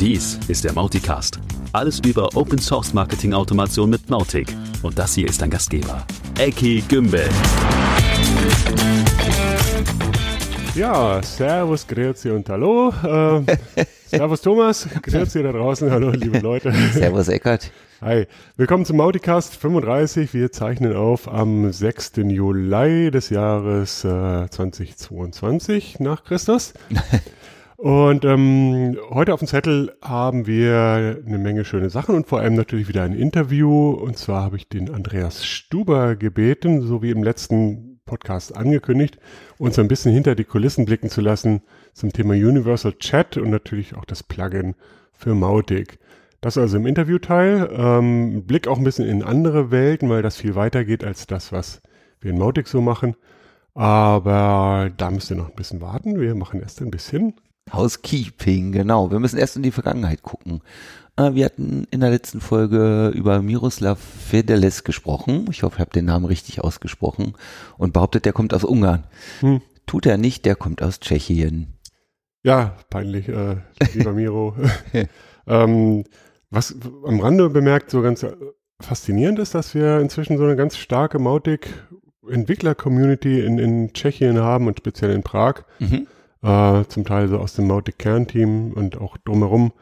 Dies ist der Mauticast. Alles über Open Source Marketing Automation mit Mautic. Und das hier ist dein Gastgeber, Eki Gümbel. Ja, Servus, Grüezi und Hallo. Ähm, servus Thomas, Grüezi da draußen, hallo liebe Leute. Servus Eckert. Hi, willkommen zum Mauticast 35. Wir zeichnen auf am 6. Juli des Jahres äh, 2022 nach Christus. Und ähm, heute auf dem Zettel haben wir eine Menge schöne Sachen und vor allem natürlich wieder ein Interview. Und zwar habe ich den Andreas Stuber gebeten, so wie im letzten Podcast angekündigt, uns ein bisschen hinter die Kulissen blicken zu lassen zum Thema Universal Chat und natürlich auch das Plugin für Mautic. Das also im Interviewteil. Ähm, Blick auch ein bisschen in andere Welten, weil das viel weiter geht als das, was wir in Mautic so machen. Aber da müsst ihr noch ein bisschen warten. Wir machen erst ein bisschen Housekeeping, genau. Wir müssen erst in die Vergangenheit gucken. Äh, wir hatten in der letzten Folge über Miroslav Fedeles gesprochen. Ich hoffe, ich habe den Namen richtig ausgesprochen. Und behauptet, der kommt aus Ungarn. Hm. Tut er nicht, der kommt aus Tschechien. Ja, peinlich, äh, lieber Miro. ähm, was am Rande bemerkt so ganz faszinierend ist, dass wir inzwischen so eine ganz starke Mautic Entwickler-Community in, in Tschechien haben und speziell in Prag. Mhm. Äh, zum Teil so aus dem Mautic-Kernteam und auch drumherum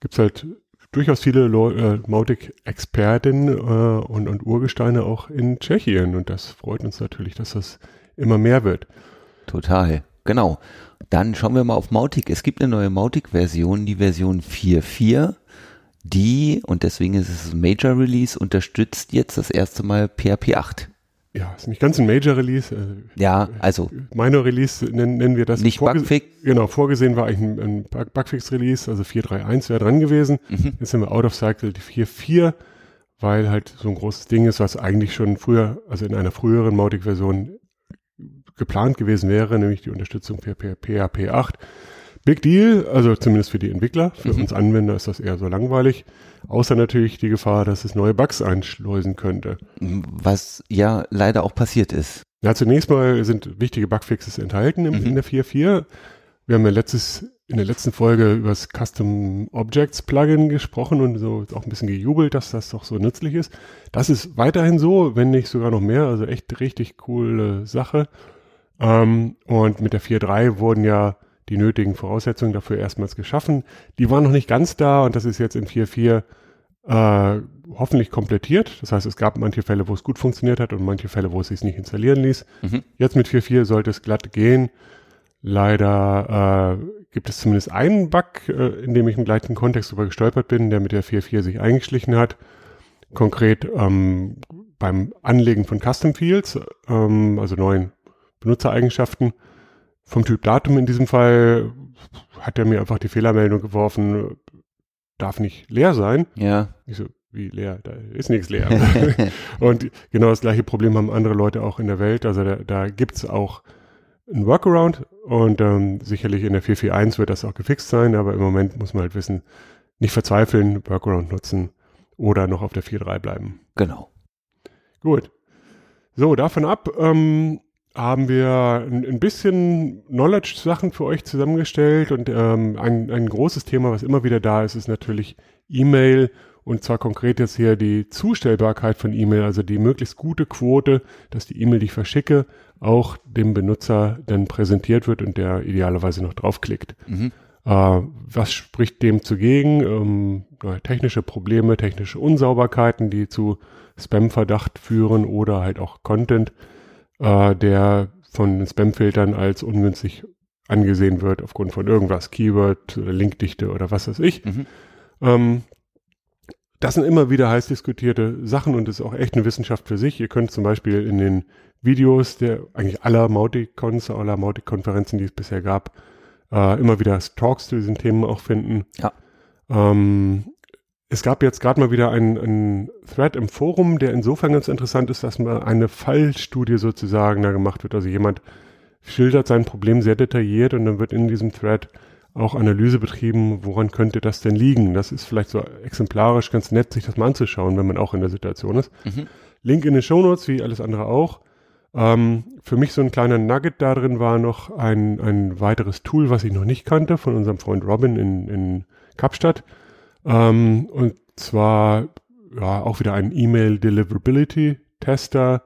gibt's halt durchaus viele äh, Mautic-Experten äh, und, und Urgesteine auch in Tschechien. Und das freut uns natürlich, dass das immer mehr wird. Total, genau. Dann schauen wir mal auf Mautic. Es gibt eine neue Mautic-Version, die Version 4.4 die, und deswegen ist es ein Major Release, unterstützt jetzt das erste Mal PHP 8. Ja, ist nicht ganz ein Major Release. Äh, ja, also. Minor Release nennen, nennen wir das. Nicht Bugfix. Genau, vorgesehen war eigentlich ein, ein Bugfix Release, also 4.3.1 wäre dran gewesen. Mhm. Jetzt sind wir out of cycle die 4.4, weil halt so ein großes Ding ist, was eigentlich schon früher, also in einer früheren Mautic-Version geplant gewesen wäre, nämlich die Unterstützung für PHP 8. Big Deal, also zumindest für die Entwickler. Für mhm. uns Anwender ist das eher so langweilig. Außer natürlich die Gefahr, dass es neue Bugs einschleusen könnte. Was ja leider auch passiert ist. Ja, zunächst mal sind wichtige Bugfixes enthalten im, mhm. in der 4.4. Wir haben ja letztes, in der letzten Folge über das Custom Objects Plugin gesprochen und so auch ein bisschen gejubelt, dass das doch so nützlich ist. Das ist weiterhin so, wenn nicht sogar noch mehr. Also echt richtig coole Sache. Ähm, und mit der 4.3 wurden ja die nötigen Voraussetzungen dafür erstmals geschaffen. Die waren noch nicht ganz da und das ist jetzt in 4.4 äh, hoffentlich komplettiert. Das heißt, es gab manche Fälle, wo es gut funktioniert hat und manche Fälle, wo es sich nicht installieren ließ. Mhm. Jetzt mit 4.4 sollte es glatt gehen. Leider äh, gibt es zumindest einen Bug, äh, in dem ich im gleichen Kontext darüber gestolpert bin, der mit der 4.4 sich eingeschlichen hat. Konkret ähm, beim Anlegen von Custom Fields, ähm, also neuen Benutzereigenschaften, vom Typ Datum in diesem Fall hat er mir einfach die Fehlermeldung geworfen, darf nicht leer sein. Ja. Ich so, wie leer? Da ist nichts leer. und genau das gleiche Problem haben andere Leute auch in der Welt. Also da, da gibt's auch ein Workaround und ähm, sicherlich in der 441 wird das auch gefixt sein, aber im Moment muss man halt wissen, nicht verzweifeln, Workaround nutzen oder noch auf der 4.3 bleiben. Genau. Gut. So, davon ab, ähm, haben wir ein, ein bisschen Knowledge-Sachen für euch zusammengestellt und ähm, ein, ein großes Thema, was immer wieder da ist, ist natürlich E-Mail und zwar konkret jetzt hier die Zustellbarkeit von E-Mail, also die möglichst gute Quote, dass die E-Mail, die ich verschicke, auch dem Benutzer dann präsentiert wird und der idealerweise noch draufklickt. Mhm. Äh, was spricht dem zugegen? Ähm, technische Probleme, technische Unsauberkeiten, die zu Spam-Verdacht führen oder halt auch Content äh, der von Spamfiltern als ungünstig angesehen wird aufgrund von irgendwas, Keyword oder Linkdichte oder was weiß ich. Mhm. Ähm, das sind immer wieder heiß diskutierte Sachen und ist auch echt eine Wissenschaft für sich. Ihr könnt zum Beispiel in den Videos der eigentlich aller Mauticons, aller Mautic-Konferenzen, die es bisher gab, äh, immer wieder Talks zu diesen Themen auch finden. Ja. Ähm, es gab jetzt gerade mal wieder einen Thread im Forum, der insofern ganz interessant ist, dass mal eine Fallstudie sozusagen da gemacht wird. Also jemand schildert sein Problem sehr detailliert und dann wird in diesem Thread auch Analyse betrieben, woran könnte das denn liegen. Das ist vielleicht so exemplarisch ganz nett, sich das mal anzuschauen, wenn man auch in der Situation ist. Mhm. Link in den Shownotes, wie alles andere auch. Ähm, für mich so ein kleiner Nugget da drin war noch ein, ein weiteres Tool, was ich noch nicht kannte, von unserem Freund Robin in, in Kapstadt. Ähm, und zwar ja auch wieder ein E-Mail Deliverability Tester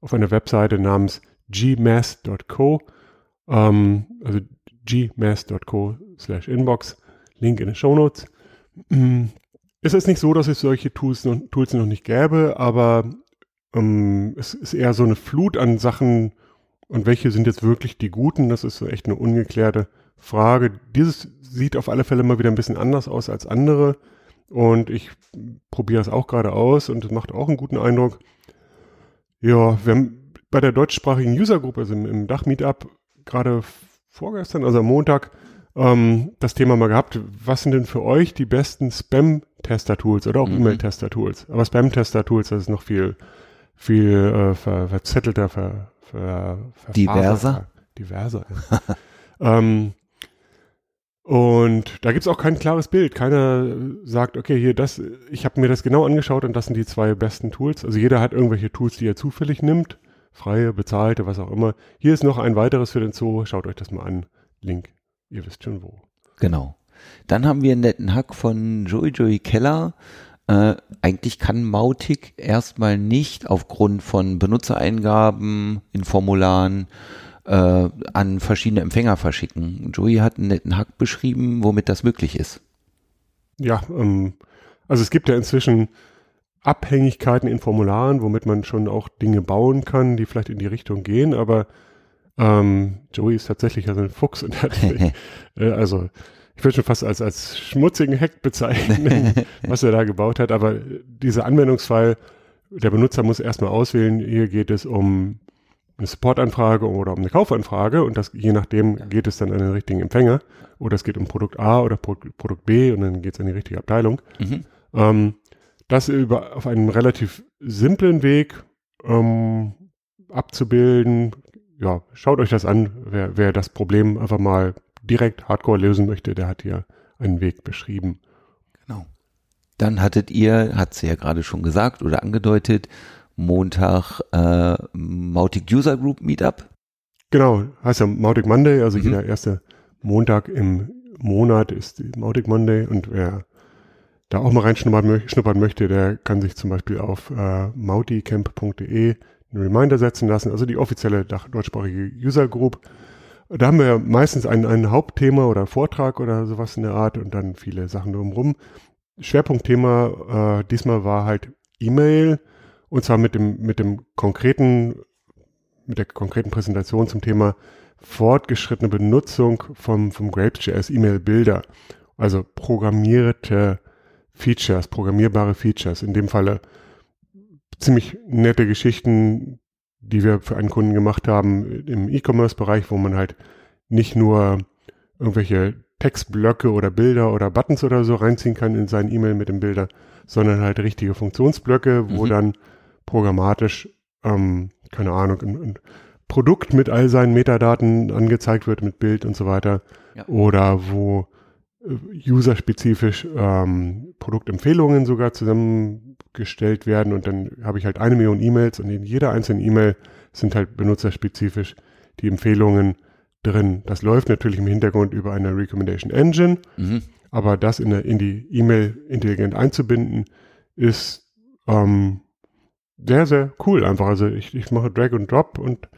auf einer Webseite namens gmass.co, ähm, also gmass.co slash inbox, Link in den Show Notes. Es ist nicht so, dass es solche Tools noch, Tools noch nicht gäbe, aber ähm, es ist eher so eine Flut an Sachen und welche sind jetzt wirklich die guten, das ist so echt eine ungeklärte Frage. Dieses sieht auf alle Fälle mal wieder ein bisschen anders aus als andere und ich probiere es auch gerade aus und es macht auch einen guten Eindruck. Ja, wir haben bei der deutschsprachigen Usergruppe, also im, im Dach-Meetup, gerade vorgestern, also am Montag, ähm, das Thema mal gehabt. Was sind denn für euch die besten Spam-Tester-Tools oder auch mhm. E-Mail-Tester-Tools? Aber Spam-Tester-Tools, das ist noch viel, viel äh, ver, verzettelter, ver, ver, diverser. Diverser. Ähm, und da gibt's auch kein klares Bild. Keiner sagt, okay, hier das, ich habe mir das genau angeschaut und das sind die zwei besten Tools. Also jeder hat irgendwelche Tools, die er zufällig nimmt. Freie, bezahlte, was auch immer. Hier ist noch ein weiteres für den Zoo. Schaut euch das mal an. Link. Ihr wisst schon wo. Genau. Dann haben wir einen netten Hack von Joey Joey Keller. Äh, eigentlich kann Mautic erstmal nicht aufgrund von Benutzereingaben in Formularen äh, an verschiedene Empfänger verschicken. Joey hat einen netten Hack beschrieben, womit das möglich ist. Ja, ähm, also es gibt ja inzwischen Abhängigkeiten in Formularen, womit man schon auch Dinge bauen kann, die vielleicht in die Richtung gehen, aber ähm, Joey ist tatsächlich also ein Fuchs und hat, äh, also ich würde schon fast als, als schmutzigen Hack bezeichnen, was er da gebaut hat, aber dieser Anwendungsfall, der Benutzer muss erstmal auswählen, hier geht es um eine Supportanfrage oder um eine Kaufanfrage und das je nachdem geht es dann an den richtigen Empfänger oder es geht um Produkt A oder Pro Produkt B und dann geht es an die richtige Abteilung. Mhm. Ähm, das über auf einem relativ simplen Weg ähm, abzubilden. Ja, schaut euch das an, wer, wer das Problem einfach mal direkt hardcore lösen möchte, der hat hier einen Weg beschrieben. Genau. Dann hattet ihr, hat sie ja gerade schon gesagt oder angedeutet, Montag äh, Mautic User Group Meetup. Genau, heißt ja Mautic Monday, also mhm. jeder erste Montag im Monat ist Mautic Monday und wer da auch mal reinschnuppern möchte, der kann sich zum Beispiel auf äh, mauticamp.de einen Reminder setzen lassen, also die offizielle deutschsprachige User Group. Da haben wir meistens ein, ein Hauptthema oder Vortrag oder sowas in der Art und dann viele Sachen drumherum. Schwerpunktthema äh, diesmal war halt E-Mail und zwar mit dem, mit dem konkreten, mit der konkreten Präsentation zum Thema fortgeschrittene Benutzung vom, vom Grapes.js E-Mail-Bilder. Also programmierte Features, programmierbare Features. In dem Falle ziemlich nette Geschichten, die wir für einen Kunden gemacht haben im E-Commerce-Bereich, wo man halt nicht nur irgendwelche Textblöcke oder Bilder oder Buttons oder so reinziehen kann in sein E-Mail mit dem Bilder, sondern halt richtige Funktionsblöcke, wo mhm. dann programmatisch, ähm, keine Ahnung, ein, ein, Produkt mit all seinen Metadaten angezeigt wird mit Bild und so weiter. Ja. Oder wo äh, userspezifisch ähm, Produktempfehlungen sogar zusammengestellt werden und dann habe ich halt eine Million E-Mails und in jeder einzelnen E-Mail sind halt benutzerspezifisch die Empfehlungen drin. Das läuft natürlich im Hintergrund über eine Recommendation Engine, mhm. aber das in, der, in die E-Mail intelligent einzubinden, ist ähm, sehr, sehr cool einfach. Also ich, ich mache Drag und Drop und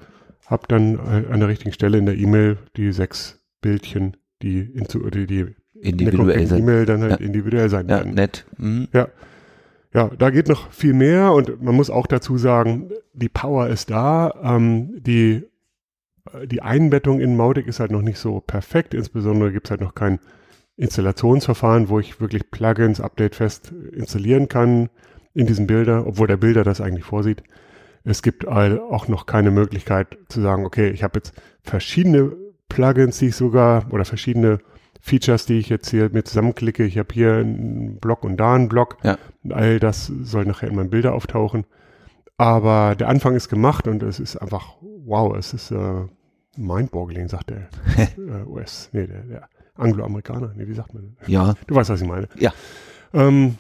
habe dann an der richtigen Stelle in der E-Mail die sechs Bildchen, die, in, die, die individuell sein. E-Mail dann halt ja. individuell sein ja, werden. nett. Mhm. Ja. Ja, da geht noch viel mehr und man muss auch dazu sagen, die Power ist da. Ähm, die, die Einbettung in Mautic ist halt noch nicht so perfekt. Insbesondere gibt es halt noch kein Installationsverfahren, wo ich wirklich Plugins updatefest installieren kann in diesem Bilder, obwohl der Bilder das eigentlich vorsieht. Es gibt auch noch keine Möglichkeit zu sagen, okay, ich habe jetzt verschiedene Plugins, die ich sogar oder verschiedene Features, die ich jetzt hier mit zusammenklicke. Ich habe hier einen Block und da einen Block. Ja. All das soll nachher in meinen Bilder auftauchen. Aber der Anfang ist gemacht und es ist einfach, wow, es ist äh, mindboggling, sagt der äh, US, nee, der, der Angloamerikaner, nee, wie sagt man? Ja. Du weißt, was ich meine. Ja. Ähm,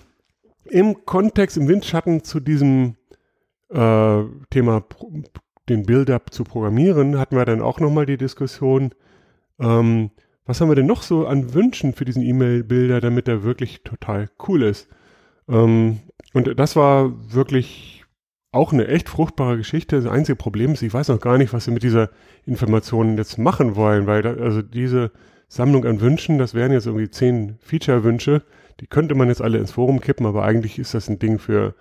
Im Kontext, im Windschatten zu diesem äh, Thema, den Build-up zu programmieren, hatten wir dann auch nochmal die Diskussion, ähm, was haben wir denn noch so an Wünschen für diesen E-Mail-Bilder, damit er wirklich total cool ist? Ähm, und das war wirklich auch eine echt fruchtbare Geschichte. Das einzige Problem ist, ich weiß noch gar nicht, was wir mit dieser Information jetzt machen wollen, weil da, also diese Sammlung an Wünschen, das wären jetzt irgendwie zehn Feature-Wünsche, die könnte man jetzt alle ins Forum kippen, aber eigentlich ist das ein Ding für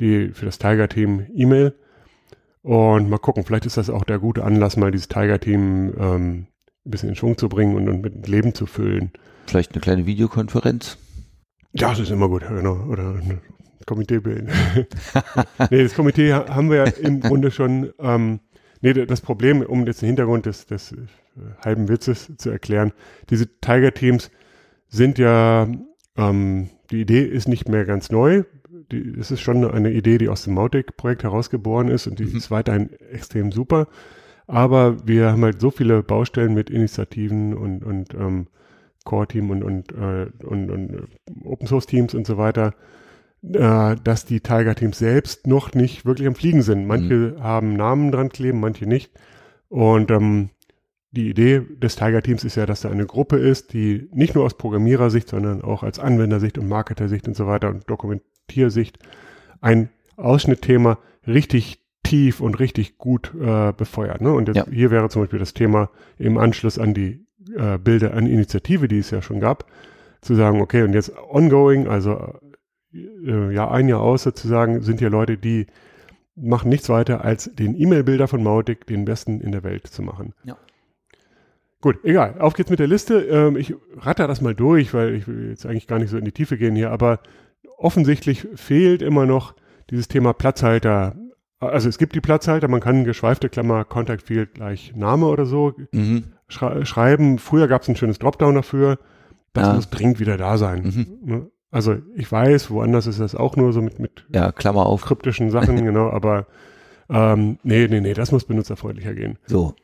die, für das Tiger-Team E-Mail. Und mal gucken, vielleicht ist das auch der gute Anlass, mal dieses Tiger-Team ähm, ein bisschen in Schwung zu bringen und, und mit Leben zu füllen. Vielleicht eine kleine Videokonferenz. Ja, das ist immer gut, genau. Oder ein Komitee bilden. nee, das Komitee haben wir ja im Grunde schon. Ähm, nee, das Problem, um jetzt den Hintergrund des, des äh, halben Witzes zu erklären, diese Tiger-Teams sind ja, ähm, die Idee ist nicht mehr ganz neu. Es ist schon eine Idee, die aus dem Mautic-Projekt herausgeboren ist und die mhm. ist weiterhin extrem super. Aber wir haben halt so viele Baustellen mit Initiativen und, und ähm, Core-Team und, und, äh, und, und äh, Open-Source-Teams und so weiter, äh, dass die Tiger-Teams selbst noch nicht wirklich am Fliegen sind. Manche mhm. haben Namen dran kleben, manche nicht. Und ähm, die Idee des Tiger-Teams ist ja, dass da eine Gruppe ist, die nicht nur aus Programmierersicht, sondern auch als Anwendersicht und Marketersicht und so weiter und Dokumentiersicht ein Ausschnittthema richtig tief und richtig gut äh, befeuert. Ne? Und jetzt, ja. hier wäre zum Beispiel das Thema im Anschluss an die äh, Bilder, an Initiative, die es ja schon gab, zu sagen, okay, und jetzt ongoing, also äh, ja ein Jahr aus sozusagen, sind hier Leute, die machen nichts weiter, als den E-Mail-Bilder von Mautic den besten in der Welt zu machen. Ja. Gut, egal. Auf geht's mit der Liste. Ähm, ich ratter das mal durch, weil ich will jetzt eigentlich gar nicht so in die Tiefe gehen hier, aber offensichtlich fehlt immer noch dieses Thema Platzhalter also es gibt die Platzhalter, man kann geschweifte Klammer Contact Field gleich Name oder so mhm. schrei schreiben. Früher gab es ein schönes Dropdown dafür. Das ja. muss dringend wieder da sein. Mhm. Ne? Also ich weiß, woanders ist das auch nur so mit, mit ja, Klammer auf. kryptischen Sachen, genau, aber ähm, nee, nee, nee, das muss benutzerfreundlicher gehen. So.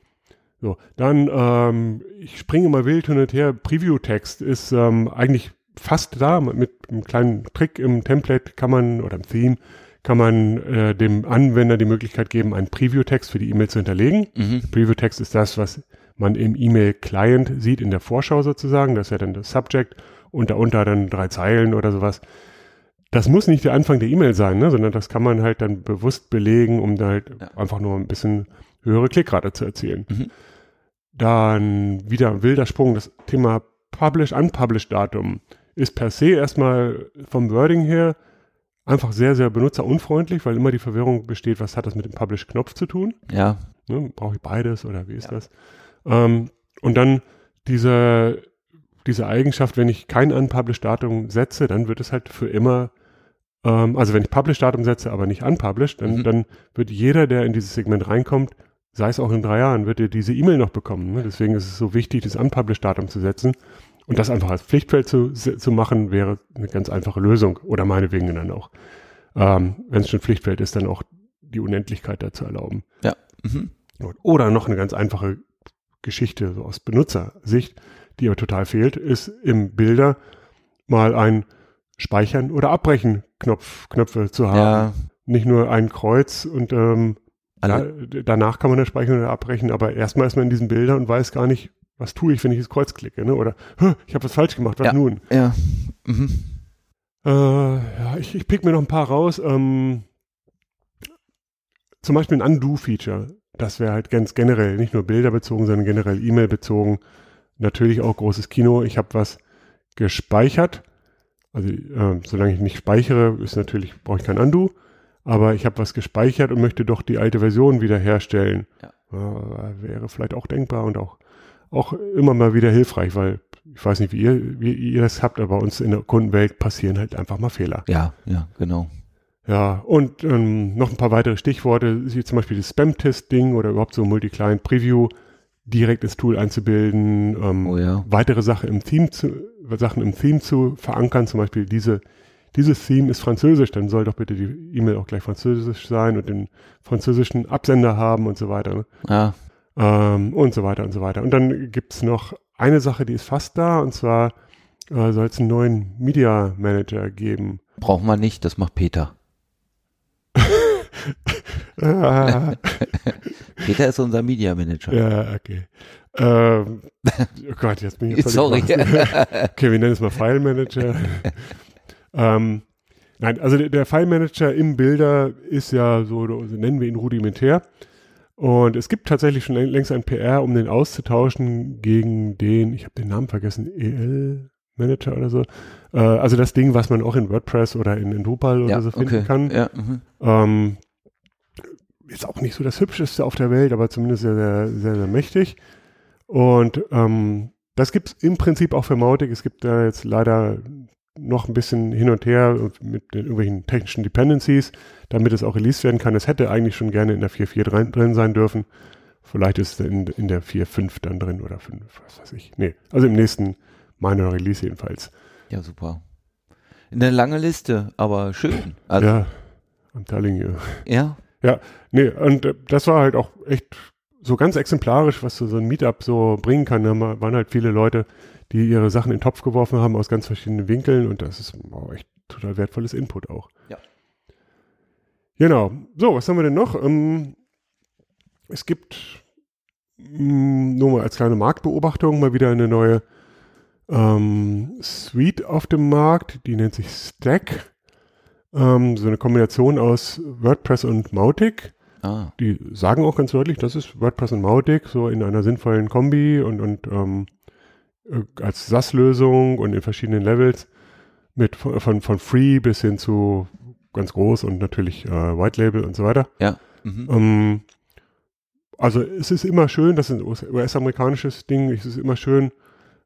So, dann, ähm, ich springe mal wild hin und her. Preview-Text ist ähm, eigentlich fast da. Mit einem kleinen Trick im Template kann man oder im Theme kann man äh, dem Anwender die Möglichkeit geben, einen Preview-Text für die E-Mail zu hinterlegen. Mhm. Preview-Text ist das, was man im E-Mail-Client sieht, in der Vorschau sozusagen. Das ist ja dann das Subject und darunter dann drei Zeilen oder sowas. Das muss nicht der Anfang der E-Mail sein, ne, sondern das kann man halt dann bewusst belegen, um da halt ja. einfach nur ein bisschen höhere Klickrate zu erzielen. Mhm. Dann wieder ein wilder Sprung, das Thema Publish-Unpublish-Datum ist per se erstmal vom Wording her einfach sehr, sehr benutzerunfreundlich, weil immer die Verwirrung besteht, was hat das mit dem Publish-Knopf zu tun? Ja. Ne, Brauche ich beides oder wie ist ja. das? Ähm, und dann diese, diese Eigenschaft, wenn ich kein Unpublish-Datum setze, dann wird es halt für immer, ähm, also wenn ich Publish-Datum setze, aber nicht Unpublished, dann, mhm. dann wird jeder, der in dieses Segment reinkommt, sei es auch in drei Jahren, wird er diese E-Mail noch bekommen. Ne? Deswegen ist es so wichtig, das Unpublished-Datum zu setzen. Und das einfach als Pflichtfeld zu, zu machen, wäre eine ganz einfache Lösung. Oder meinetwegen dann auch, ähm, wenn es schon Pflichtfeld ist, dann auch die Unendlichkeit dazu erlauben. Ja. Mhm. Oder noch eine ganz einfache Geschichte so aus Benutzersicht, die aber total fehlt, ist im Bilder mal ein Speichern oder Abbrechen Knopf, Knöpfe zu haben. Ja. Nicht nur ein Kreuz und ähm, ja, danach kann man das speichern oder abbrechen, aber erstmal ist man in diesen Bildern und weiß gar nicht, was tue ich, wenn ich das Kreuz klicke, ne? Oder ich habe was falsch gemacht, was ja, nun? Ja. Mhm. Äh, ja, ich, ich pick mir noch ein paar raus. Ähm, zum Beispiel ein Undo-Feature. Das wäre halt ganz generell, nicht nur bilderbezogen, sondern generell E-Mail bezogen. Natürlich auch großes Kino. Ich habe was gespeichert. Also äh, solange ich nicht speichere, ist natürlich brauche ich kein Undo. Aber ich habe was gespeichert und möchte doch die alte Version wiederherstellen. Ja. Äh, wäre vielleicht auch denkbar und auch auch immer mal wieder hilfreich, weil ich weiß nicht, wie ihr, wie ihr das habt, aber bei uns in der Kundenwelt passieren halt einfach mal Fehler. Ja, ja, genau. Ja, und ähm, noch ein paar weitere Stichworte, wie zum Beispiel das Spam-Test-Ding oder überhaupt so Multi-Client Preview direkt ins Tool einzubilden, ähm, oh ja. weitere Sachen im Theme zu, Sachen im Theme zu verankern, zum Beispiel diese, dieses Theme ist französisch, dann soll doch bitte die E-Mail auch gleich französisch sein und den französischen Absender haben und so weiter. Ne? Ja ähm, und so weiter und so weiter. Und dann gibt's noch eine Sache, die ist fast da, und zwar äh, soll es einen neuen Media Manager geben. Braucht man nicht, das macht Peter. Peter ist unser Media Manager. Ja, okay. Ähm, oh Gott, jetzt bin ich völlig Sorry. okay, wir nennen es mal File Manager. Ähm, nein, also der, der File Manager im Builder ist ja so, so nennen wir ihn rudimentär. Und es gibt tatsächlich schon längst ein PR, um den auszutauschen gegen den, ich habe den Namen vergessen, EL Manager oder so. Äh, also das Ding, was man auch in WordPress oder in, in Drupal oder ja, so finden okay. kann. Ja, mhm. Ähm, ist auch nicht so das Hübscheste auf der Welt, aber zumindest sehr, sehr, sehr, sehr mächtig. Und ähm, das gibt es im Prinzip auch für Mautic. Es gibt da jetzt leider noch ein bisschen hin und her mit den irgendwelchen technischen Dependencies, damit es auch released werden kann. Es hätte eigentlich schon gerne in der 4.4 drin sein dürfen. Vielleicht ist es in, in der 4.5 dann drin oder 5, was weiß ich. Nee, also im nächsten Minor Release jedenfalls. Ja, super. Eine lange Liste, aber schön. Also, ja, I'm telling you. Ja. Ja, nee, und äh, das war halt auch echt so ganz exemplarisch, was so, so ein Meetup so bringen kann. Da waren halt viele Leute, die ihre Sachen in den Topf geworfen haben aus ganz verschiedenen Winkeln und das ist wow, echt total wertvolles Input auch. Ja. Genau. So, was haben wir denn noch? Ähm, es gibt mh, mm, nur mal als kleine Marktbeobachtung mal wieder eine neue ähm, Suite auf dem Markt, die nennt sich Stack. Ähm, so eine Kombination aus WordPress und Mautic. Ah. Die sagen auch ganz deutlich, das ist WordPress und Mautic, so in einer sinnvollen Kombi und, und ähm, äh, als SAS-Lösung und in verschiedenen Levels mit von, von, Free bis hin zu ganz groß und natürlich äh, White Label und so weiter. Ja. Mhm. Ähm, also es ist immer schön, das ist ein US-amerikanisches Ding, es ist immer schön,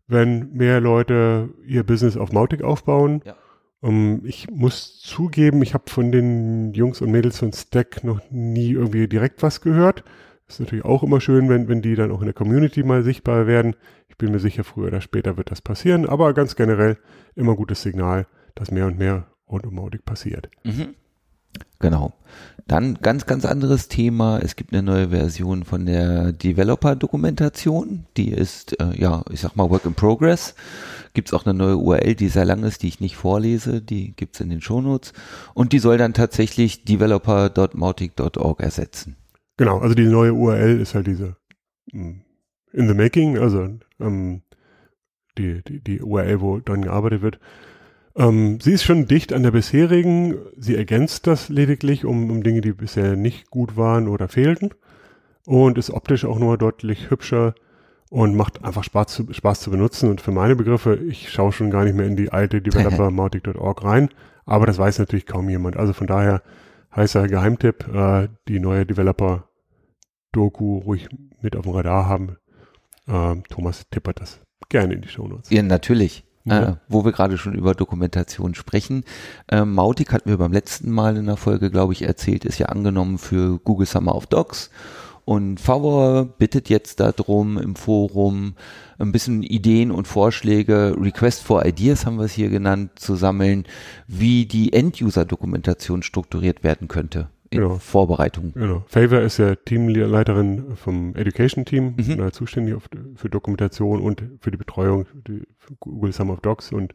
wenn mehr Leute ihr Business auf Mautic aufbauen. Ja. Um, ähm, ich muss zugeben, ich habe von den Jungs und Mädels von Stack noch nie irgendwie direkt was gehört. Ist natürlich auch immer schön, wenn, wenn die dann auch in der Community mal sichtbar werden. Bin mir sicher, früher oder später wird das passieren, aber ganz generell immer gutes Signal, dass mehr und mehr rund um Mautic passiert. Mhm. Genau. Dann ganz, ganz anderes Thema. Es gibt eine neue Version von der Developer-Dokumentation. Die ist, äh, ja, ich sag mal, Work in Progress. Gibt es auch eine neue URL, die sehr lang ist, die ich nicht vorlese. Die gibt es in den Shownotes. Und die soll dann tatsächlich developer.mautic.org ersetzen. Genau, also die neue URL ist halt diese hm, in the making, also ähm, die, die, die URL, wo dran gearbeitet wird. Ähm, sie ist schon dicht an der bisherigen. Sie ergänzt das lediglich um, um Dinge, die bisher nicht gut waren oder fehlten. Und ist optisch auch nochmal deutlich hübscher und macht einfach Spaß zu, Spaß zu benutzen. Und für meine Begriffe, ich schaue schon gar nicht mehr in die alte developer-mautic.org rein. Aber das weiß natürlich kaum jemand. Also von daher heißer Geheimtipp, äh, die neue Developer-Doku ruhig mit auf dem Radar haben. Äh, Thomas tippert das gerne in die Show Notes. Ja, natürlich. Ja. Äh, wo wir gerade schon über Dokumentation sprechen. Äh, Mautic hatten wir beim letzten Mal in der Folge, glaube ich, erzählt, ist ja angenommen für Google Summer of Docs. Und Favor bittet jetzt darum im Forum ein bisschen Ideen und Vorschläge, Request for Ideas haben wir es hier genannt, zu sammeln, wie die End-User-Dokumentation strukturiert werden könnte in genau. Vorbereitung. Genau. Favor ist ja Teamleiterin vom Education Team, mhm. zuständig für Dokumentation und für die Betreuung für Google Summer of Docs und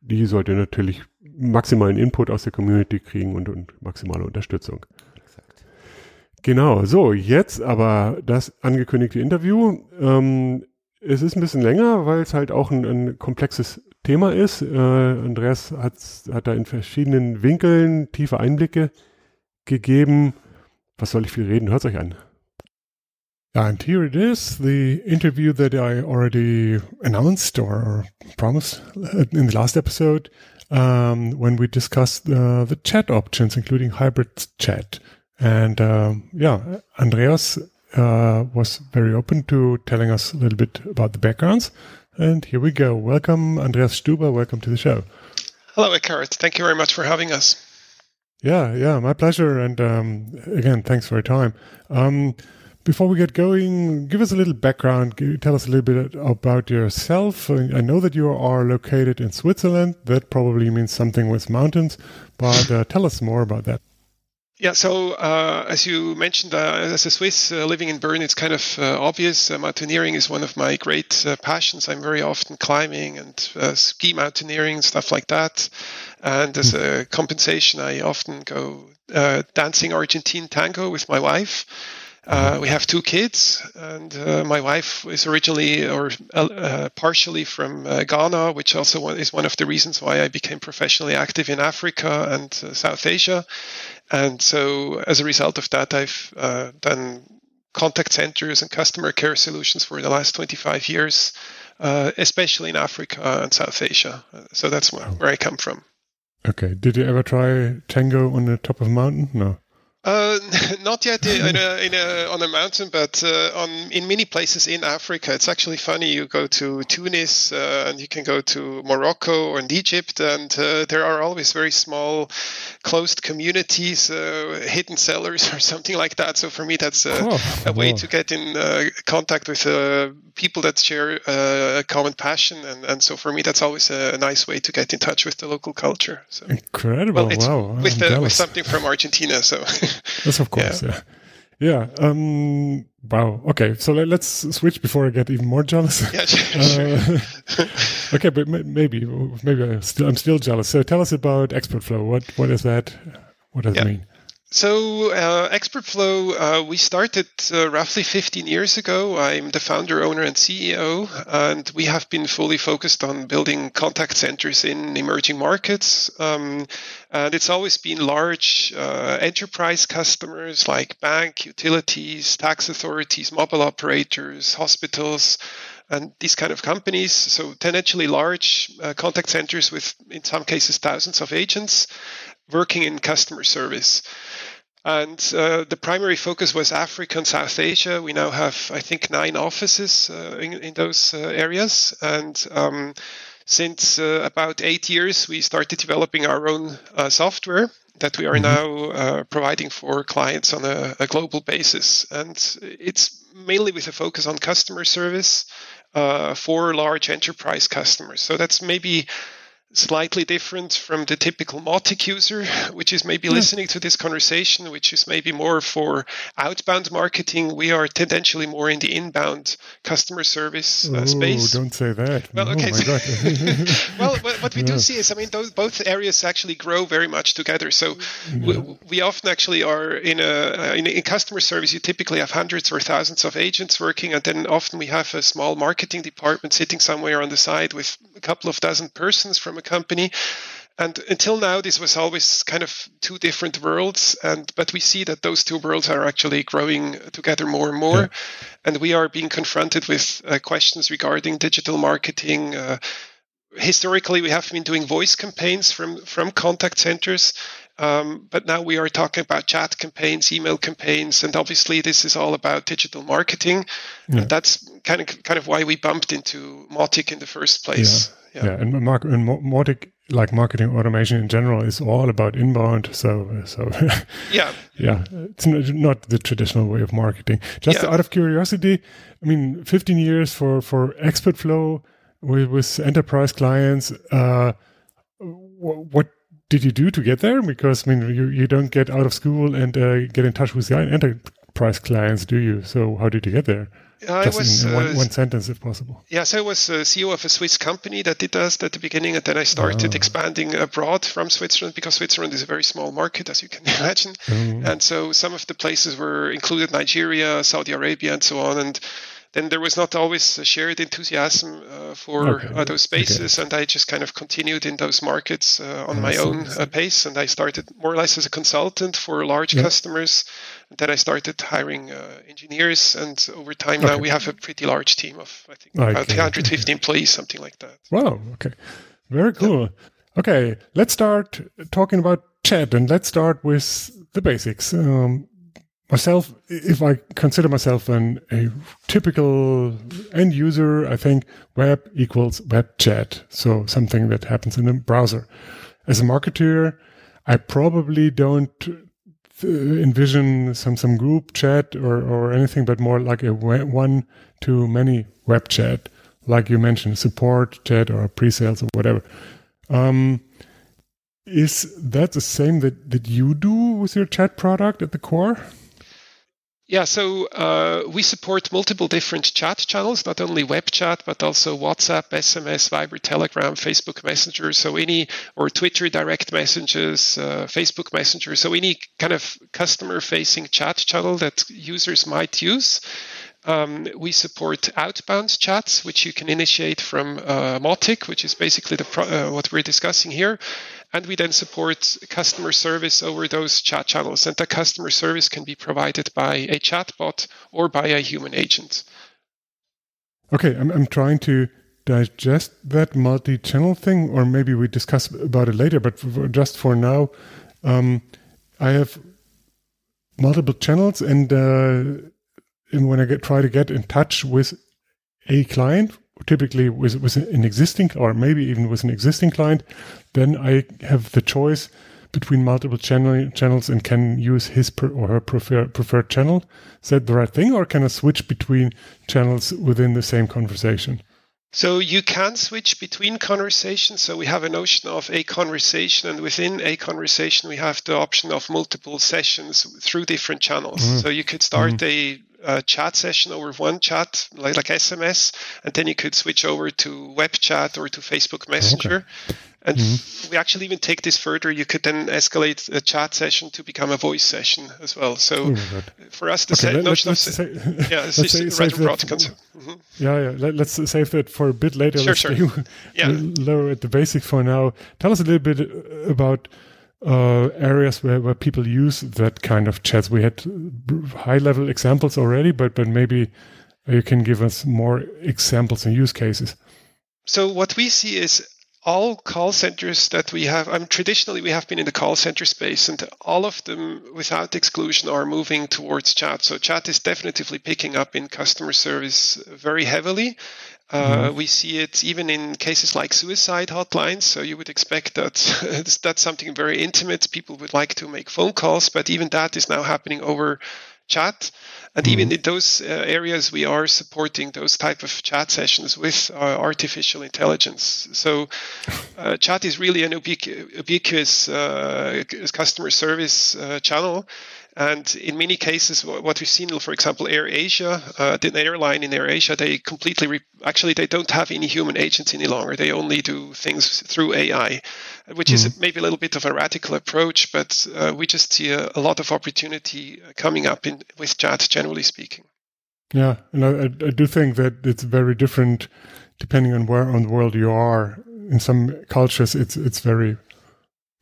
die sollte natürlich maximalen Input aus der Community kriegen und, und maximale Unterstützung. Exakt. Genau, so, jetzt aber das angekündigte Interview. Ähm, es ist ein bisschen länger, weil es halt auch ein, ein komplexes Thema ist. Äh, Andreas hat, hat da in verschiedenen Winkeln tiefe Einblicke gegeben. Was soll ich viel reden? Hört euch an. And here it is, the interview that I already announced or promised in the last episode um, when we discussed uh, the chat options, including hybrid chat. And um, yeah, Andreas uh, was very open to telling us a little bit about the backgrounds. And here we go. Welcome, Andreas Stuber. Welcome to the show. Hello, Eckhart. Thank you very much for having us. Yeah, yeah, my pleasure. And um, again, thanks for your time. Um, before we get going, give us a little background. Tell us a little bit about yourself. I know that you are located in Switzerland. That probably means something with mountains, but uh, tell us more about that. Yeah, so uh, as you mentioned, uh, as a Swiss uh, living in Bern, it's kind of uh, obvious. Uh, mountaineering is one of my great uh, passions. I'm very often climbing and ski mountaineering and stuff like that. And as a compensation, I often go dancing Argentine tango with my wife. Uh, we have two kids, and uh, my wife is originally or uh, uh partially from uh, Ghana, which also is one of the reasons why I became professionally active in Africa and uh, South Asia. And so, as a result of that, I've done contact centers and customer care solutions for the last 25 years, especially in Africa and South Asia. So that's where, where I come from. Okay. Did you ever try Tango on the top of a mountain? No. Uh, not yet in a, in a, on a mountain, but uh, on in many places in Africa. It's actually funny. You go to Tunis uh, and you can go to Morocco or Egypt, and uh, there are always very small, closed communities, uh, hidden cellars or something like that. So for me, that's a, oh, a way oh. to get in uh, contact with people that share a common passion, and, and so for me, that's always a, nice way to get in touch with the local culture. So, Incredible! Well, wow, with, with something from Argentina. So. yes, of course. Yeah. yeah. yeah. Um, wow. Okay. So let, us switch before I get even more jealous. Yeah, sure. Uh, okay, but maybe maybe I'm still, I'm still jealous. So tell us about ExpertFlow. What what is that? What does yeah. it mean? So, uh, ExpertFlow, uh, we started uh, roughly 15 years ago. I'm the founder, owner, and CEO, and we have been fully focused on building contact centers in emerging markets. Um, and it's always been large uh, enterprise customers like bank, utilities, tax authorities, mobile operators, hospitals, and these kind of companies. So, potentially large uh, contact centers with, in some cases, thousands of agents working in customer service. And uh, the primary focus was Africa and South Asia. We now have, I think, nine offices uh, in, in, those uh, areas. And um, since uh, about eight years, we started developing our own uh, software that we are mm-hmm. now uh, providing for clients on a, a, global basis. And it's mainly with a focus on customer service for large enterprise customers. So that's maybe slightly different from the typical Mautic user, which is maybe yeah. listening to this conversation, which is maybe more for outbound marketing. We are tendentially more in the inbound customer service uh, space. Don't say that. Well, oh okay. Oh well, what we yeah. do see is, I mean, those, both areas actually grow very much together. So mm-hmm. yeah. we, we, often actually are in a uh, in, in customer service. You typically have hundreds or thousands of agents working, and then often we have a small marketing department sitting somewhere on the side with a couple of dozen persons from a company. And until now, this was always kind of two different worlds. And but we see that those two worlds are actually growing together more and more. Yeah. And we are being confronted with uh, questions regarding digital marketing. Uh, historically, we have been doing voice campaigns from from contact centers. Um, but now we are talking about chat campaigns, email campaigns, and obviously this is all about digital marketing. Yeah. And that's kind of kind of why we bumped into Mautic in the first place. Yeah. Yeah, yeah and, Mark, and Mautic, like marketing automation in general, is all about inbound. So, so yeah, yeah, it's not the traditional way of marketing. Just yeah. out of curiosity, I mean, 15 years for for ExpertFlow with, with enterprise clients. Uh, what did you do to get there? Because I mean, you, you don't get out of school and uh, get in touch with the enterprise clients, do you? So how did you get there? I Just was in one, uh, one, sentence, if possible. Yes, I was CEO of a Swiss company that did that at the beginning, and then I started oh. expanding abroad from Switzerland because Switzerland is a very small market, as you can imagine. Mm. And so some of the places were included Nigeria, Saudi Arabia, and so on. And then there was not always a shared enthusiasm uh, for okay. uh, those spaces, okay. and I just kind of continued in those markets uh, on my own uh, pace. And I started more or less as a consultant for large yeah. customers. And then I started hiring uh, engineers, and over time okay. now we have a pretty large team of I think about 250 employees, something like that. Wow. Okay. Very cool. Yeah. Okay, let's start talking about chat, and let's start with the basics. Um, myself, if I consider myself an, a typical end user, I think web equals web chat. So something that happens in a browser. As a marketer, I probably don't uh, envision some, some group chat or, or anything, but more like a one to many web chat, like you mentioned, support chat or pre-sales or whatever. Um, is that the same that, that you do with your chat product at the core? Yeah, so uh, we support multiple different chat channels, not only web chat, but also WhatsApp, SMS, Viber, Telegram, Facebook Messenger, so any, or Twitter direct messages, uh, Facebook Messenger, so any kind of customer facing chat channel that users might use. Um, we support outbound chats, which you can initiate from uh, Mautic, which is basically the pro- uh, what we're discussing here. And we then support customer service over those chat channels. And the customer service can be provided by a chatbot or by a human agent. Okay, I'm, I'm trying to digest that multi-channel thing, or maybe we discuss about it later. But for, just for now, um, I have multiple channels, and, uh, and when I get, try to get in touch with a client, typically with, with an existing, or maybe even with an existing client, then I have the choice between multiple channel, channels and can use his per, or her prefer, preferred channel. Is that the right thing, or can I switch between channels within the same conversation? So you can switch between conversations. So we have a notion of a conversation, and within a conversation, we have the option of multiple sessions through different channels. Mm. So you could start mm. a a chat session over one chat, like, like SMS, and then you could switch over to web chat or to Facebook Messenger. Okay. And mm-hmm. we actually even take this further. You could then escalate a chat session to become a voice session as well. So oh for us, the okay, notion let's, of yeah, is say, rather broad concept. Mm-hmm. Yeah, yeah. Let, us save that for a bit later. Sure, let's sure. yeah. lower at the basics for now. Tell us a little bit about uh, areas where, where people use that kind of chats. We had high level examples already, but but maybe you can give us more examples and use cases. So what we see is all call centers that we have, I mean, traditionally we have been in the call center space, and all of them, without exclusion, are moving towards chat. So chat is definitely picking up in customer service very heavily. Uh, mm-hmm. We see it even in cases like suicide hotlines. So you would expect that that's something very intimate. People would like to make phone calls, but even that is now happening over chat. And mm-hmm. even in those uh, areas, we are supporting those type of chat sessions with uh, artificial intelligence. So, uh, chat is really an ubiqu- ubiquitous uh, customer service uh, channel. And in many cases, what we've seen, for example, Air Asia, uh, the airline in Air Asia, they completely re- actually they don't have any human agents any longer. They only do things through AI, which mm-hmm. is maybe a little bit of a radical approach, but uh, we just see a, a, lot of opportunity coming up in, with chat, generally speaking. Yeah, and I, I do think that it's very different depending on where on the world you are. In some cultures, it's it's very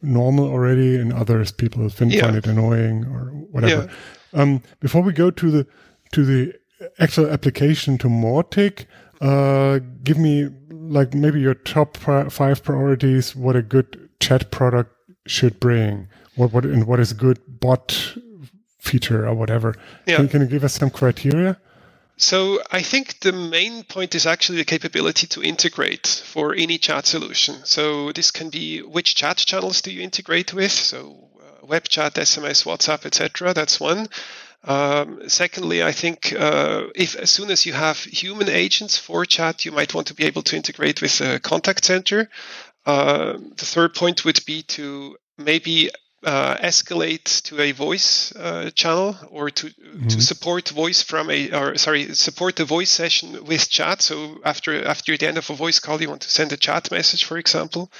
normal already, and others people find, yeah. find it annoying or whatever. Yeah. Um, before we go to the to the actual application to Mautic, uh, give me like maybe your top five priorities. What a good chat product should bring. What what and what is a good bot feature or whatever. Yeah. Can, can you give us some criteria? So I think the main point is actually the capability to integrate for any chat solution. So this can be which chat channels do you integrate with? So uh, web chat, SMS, WhatsApp, etc. That's one. Um, secondly, I think uh, if as soon as you have human agents for chat, you might want to be able to integrate with a contact center. Uh, the third point would be to maybe uh, escalate to a voice uh, channel or to mm-hmm. to support voice from a or sorry support the voice session with chat. So after after the end of a voice call, you want to send a chat message, for example.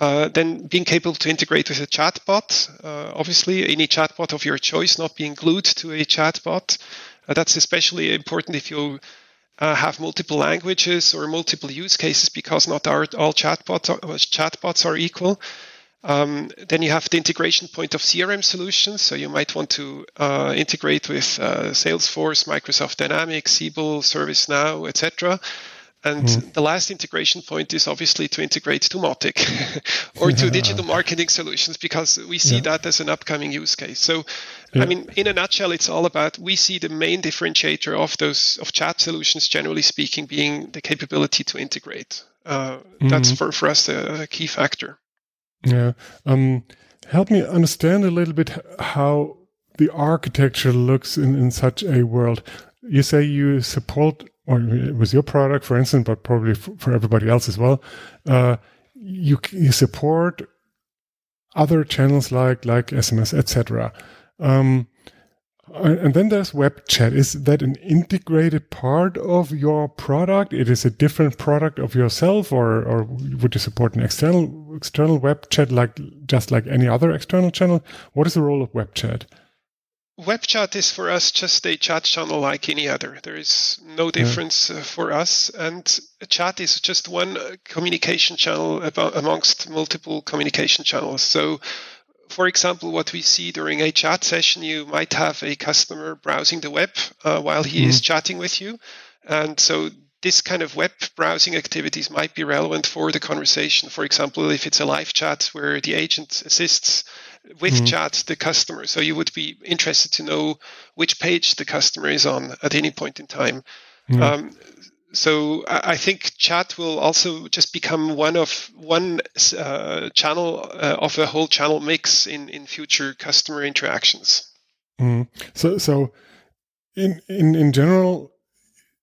Uh, then being capable to integrate with a chatbot, uh, obviously any chatbot of your choice, not being glued to a chatbot. Uh, that's especially important if you uh, have multiple languages or multiple use cases, because not our, all chatbots are, chatbots are equal. Um, then you have the integration point of CRM solutions. So you might want to uh, integrate with uh, Salesforce, Microsoft Dynamics, Siebel, ServiceNow, etc. And mm. the last integration point is obviously to integrate to Mautic or to digital marketing solutions because we see yeah. that as an upcoming use case. So, yeah. I mean, in a nutshell, it's all about we see the main differentiator of those of chat solutions, generally speaking, being the capability to integrate. Uh, mm-hmm. That's for, for us a key factor. Yeah. Um, help me understand a little bit how the architecture looks in, in such a world. You say you support, or with your product, for instance, but probably for everybody else as well. Uh, you, you support other channels like like SMS, etc. Um, and then there's web chat. Is that an integrated part of your product? It is a different product of yourself, or or would you support an external external web chat like just like any other external channel? What is the role of web chat? Web chat is for us just a chat channel like any other. There is no difference yeah. Uh, for us, and chat is just one communication channel amongst multiple communication channels. So for example, what we see during a chat session, you might have a customer browsing the web uh, while he mm-hmm. is chatting with you. And so this kind of web browsing activities might be relevant for the conversation. For example, if it's a live chat where the agent assists with mm-hmm. chat the customer. So you would be interested to know which page the customer is on at any point in time. Mm-hmm. Um, so I think chat will also just become one of one uh, channel uh, of a whole channel mix in in future customer interactions. Mm. So so in in in general,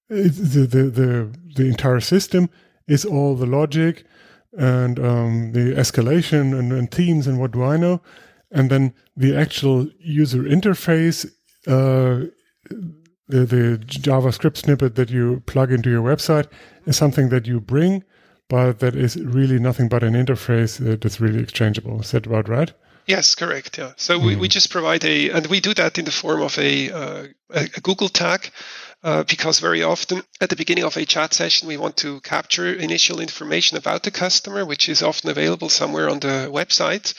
the the the the entire system is all the logic and um, the escalation and, and themes and what do I know, and then the actual user interface. Uh, the, the JavaScript snippet that you plug into your website is something that you bring, but that is really nothing but an interface that's really exchangeable. Is that about right? Yes, correct. Yeah. So mm. we, we hmm. just provide a, and we do that in the form of a, uh, a Google tag. Uh, because very often at the beginning of a chat session, we want to capture initial information about the customer, which is often available somewhere on the website.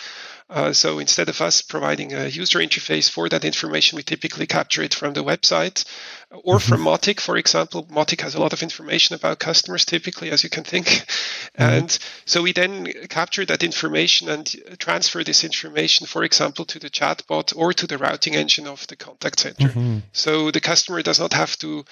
Uh, so instead of us providing a user interface for that information, we typically capture it from the website or mm-hmm. from Mautic, for example. Mautic has a lot of information about customers, typically, as you can think. Mm-hmm. And so we then capture that information and transfer this information, for example, to the chatbot or to the routing engine of the contact center. Mm-hmm. So the customer does not have to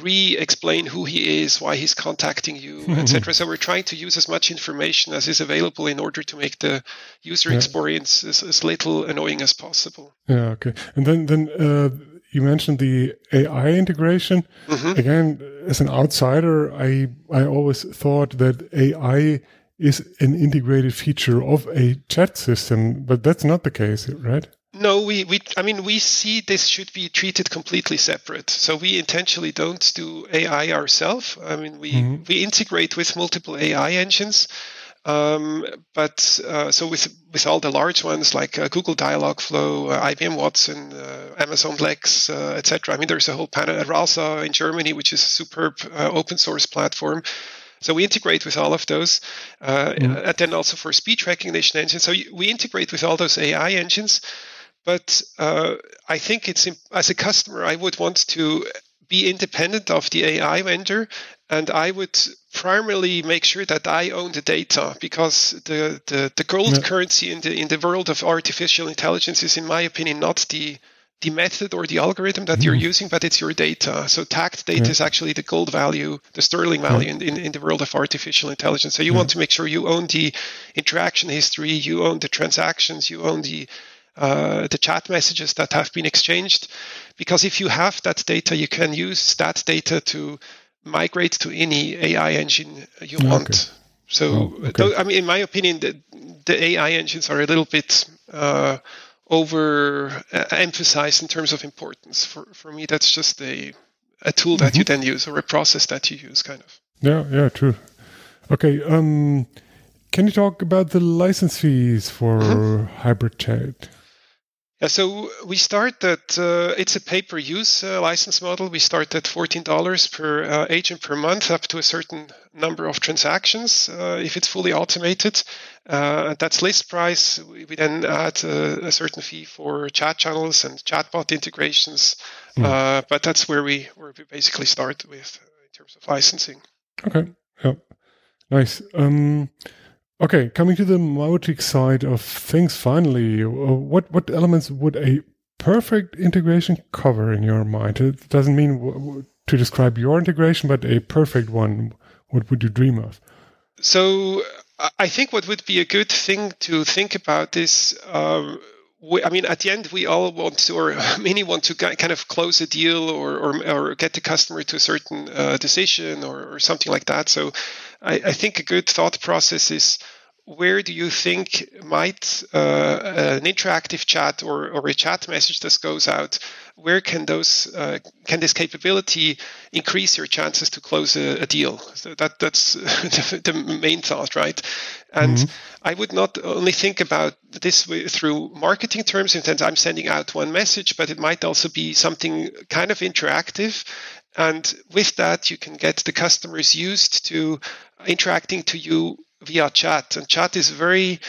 re-explain who he is, why he's contacting you, etc. So we're trying to use as much information as is available in order to make the user yeah. experience as, as, little annoying as possible. Yeah. Okay. And then then uh, you mentioned the AI integration. Mm-hmm. Again, as an outsider, I I always thought that AI is an integrated feature of a chat system, but that's not the case, right? No, we, we I mean we see this should be treated completely separate. So we intentionally don't do AI ourselves. I mean we mm-hmm. we integrate with multiple AI engines. Um, but uh, so with with all the large ones like uh, Google Dialogflow, uh, IBM Watson, uh, Amazon Lex, uh, etc. I mean, there's a whole panel. Uh, Rasa in Germany, which is a superb open source platform. So we integrate with all of those, mm. and then also for speech recognition engines. So we integrate with all those AI engines. But uh, I think it's as a customer, I would want to be independent of the AI vendor, and I would primarily make sure that I own the data because the the, the gold yeah. currency in the in the world of artificial intelligence is, in my opinion, not the the method or the algorithm that mm. you're mm-hmm. using, but it's your data. So tagged data yeah. is actually the gold value, the sterling value yeah. in, in, in, the world of artificial intelligence. So you want to make sure you own the interaction history, you own the transactions, you own the uh, the chat messages that have been exchanged. Because if you have that data, you can use that data to migrate to any AI engine you okay. want. So, oh, okay. I mean, in my opinion, the, the, AI engines are a little bit uh, over uh, emphasized in terms of importance. For, for me, that's just a, a tool that mm-hmm. you then use or a process that you use, kind of. Yeah, yeah, true. Okay. Um, can you talk about the license fees for mm-hmm. hybrid chat? So we start at uh, it's a pay-per-use uh, license model. We start at fourteen dollars per uh, agent per month, up to a certain number of transactions. Uh, if it's fully automated, uh, that's list price. We, we then add a, a, certain fee for chat channels and chatbot integrations. Mm. but that's where we where we basically start with in terms of licensing. Okay. Yeah. Nice. Um, Okay, coming to the Mautic side of things, finally, uh, what what elements would a perfect integration cover in your mind? It doesn't mean to describe your integration, but a perfect one. What would you dream of? So, I think what would be a good thing to think about is. Um, we, I mean, at the end, we all want to, or many want to kind of close a deal or, or, or get the customer to a certain uh, decision or, or, something like that. So I, I, think a good thought process is where do you think might uh, an interactive chat or, or a chat message that goes out where can those uh, can this capability increase your chances to close a, a deal? So that that's the, main thought right? And mm-hmm. i would not only think about this through marketing terms in terms i'm sending out one message but it might also be something kind of interactive. And with that you can get the customers used to interacting to you via chat and chat is very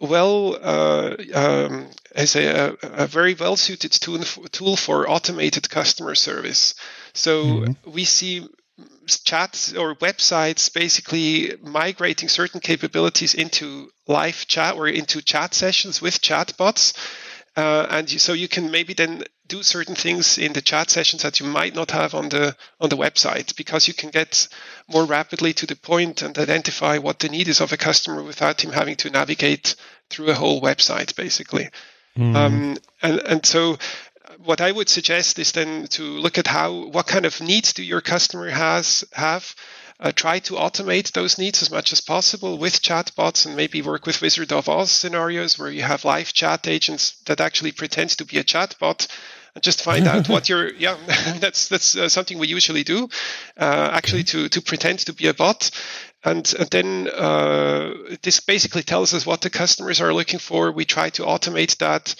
well uh, um, a, a, very well suited tool, tool for automated customer service. So mm-hmm. we see chats or websites basically migrating certain capabilities into live chat or into chat sessions with chatbots. Uh, and you, so you can maybe then do certain things in the chat sessions that you might not have on the on the website because you can get more rapidly to the point and identify what the need is of a customer without him having to navigate through a whole website basically. Mm. um, and and so what I would suggest is then to look at how what kind of needs do your customer has have? Uh, try to automate those needs as much as possible with chatbots and maybe work with Wizard of Oz scenarios where you have live chat agents that actually pretend to be a chatbot just find out what you're. yeah that's that's uh, something we usually do uh, actually to to pretend to be a bot and, and then uh, this basically tells us what the customers are looking for we try to automate that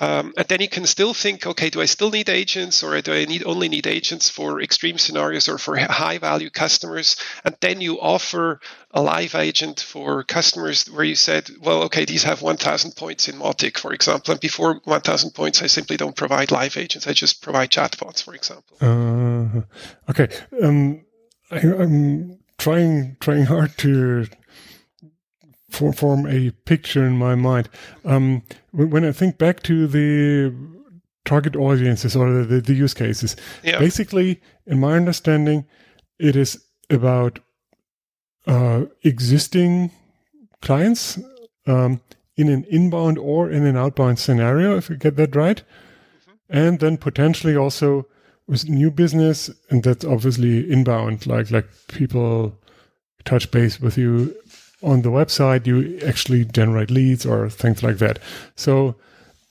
um, and then you can still think, okay, do I still need agents or do I need only need agents for extreme scenarios or for high value customers? And then you offer a live agent for customers where you said, well, okay, these have 1000 points in Mautic, for example. And before 1000 points, I simply don't provide live agents. I just provide chatbots, for example. Uh, okay. Um, I, I'm trying, trying hard to for, form a picture in my mind. Um, when I think back to the target audiences or the, the use cases, yeah. basically, in my understanding, it is about uh, existing clients um, in an inbound or in an outbound scenario, if you get that right. Mm-hmm. And then potentially also with new business, and that's obviously inbound, like like people touch base with you on the website you actually generate leads or things like that. So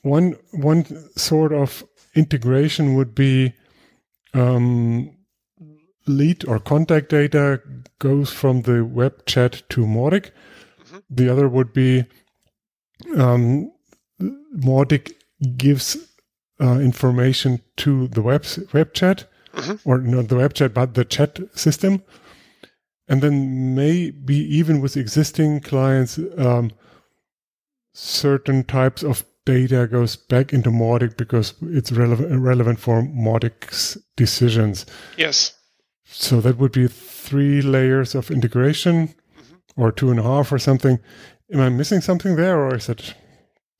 one one sort of integration would be um, lead or contact data goes from the web chat to Mautic. Mm-hmm. The other would be um, Mautic gives uh, information to the web web chat, mm-hmm. or not the web chat, but the chat system and then maybe even with existing clients, um, certain types of data goes back into Mautic because it's relevant relevant for Mautic's decisions. Yes. So that would be three layers of integration, mm-hmm. or two and a half, or something. Am I missing something there, or is it?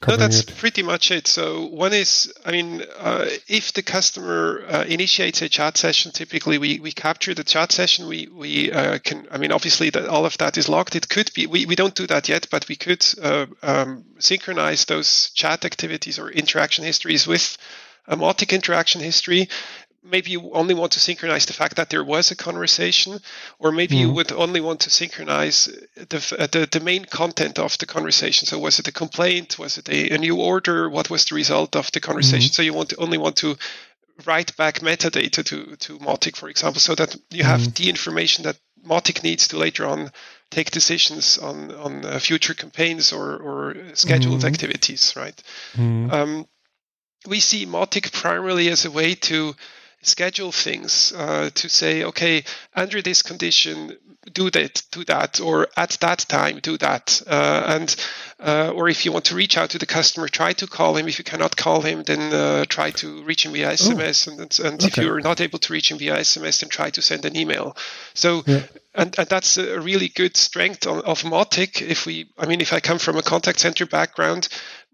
No, that's it. pretty much it. So one is, I mean, uh, if the customer uh, initiates a chat session, typically we, we capture the chat session. We we uh, can, I mean, obviously that all of that is logged. It could be, we, we don't do that yet, but we could uh, um, synchronize those chat activities or interaction histories with a Mautic interaction history maybe you only want to synchronize the fact that there was a conversation, or maybe mm. you mm-hmm. would only want to synchronize the, uh, the, the main content of the conversation. So was it a complaint? Was it a, a new order? What was the result of the conversation? Mm. So you want to only want to write back metadata to to Mautic, for example, so that you have mm. the information that Mautic needs to later on take decisions on on uh, future campaigns or or scheduled activities, right? Um, we see Mautic primarily as a way to schedule things uh, to say, okay, under this condition, do that, do that, or at that time, do that. Uh, and uh, or if you want to reach out to the customer, try to call him. If you cannot call him, then uh, try to reach him via SMS. And, and, and okay. if you're not able to reach him via SMS, then try to send an email. So. Yeah. And, and, that's a really good strength of, of Mautic. If we, I mean, if I come from a contact center background,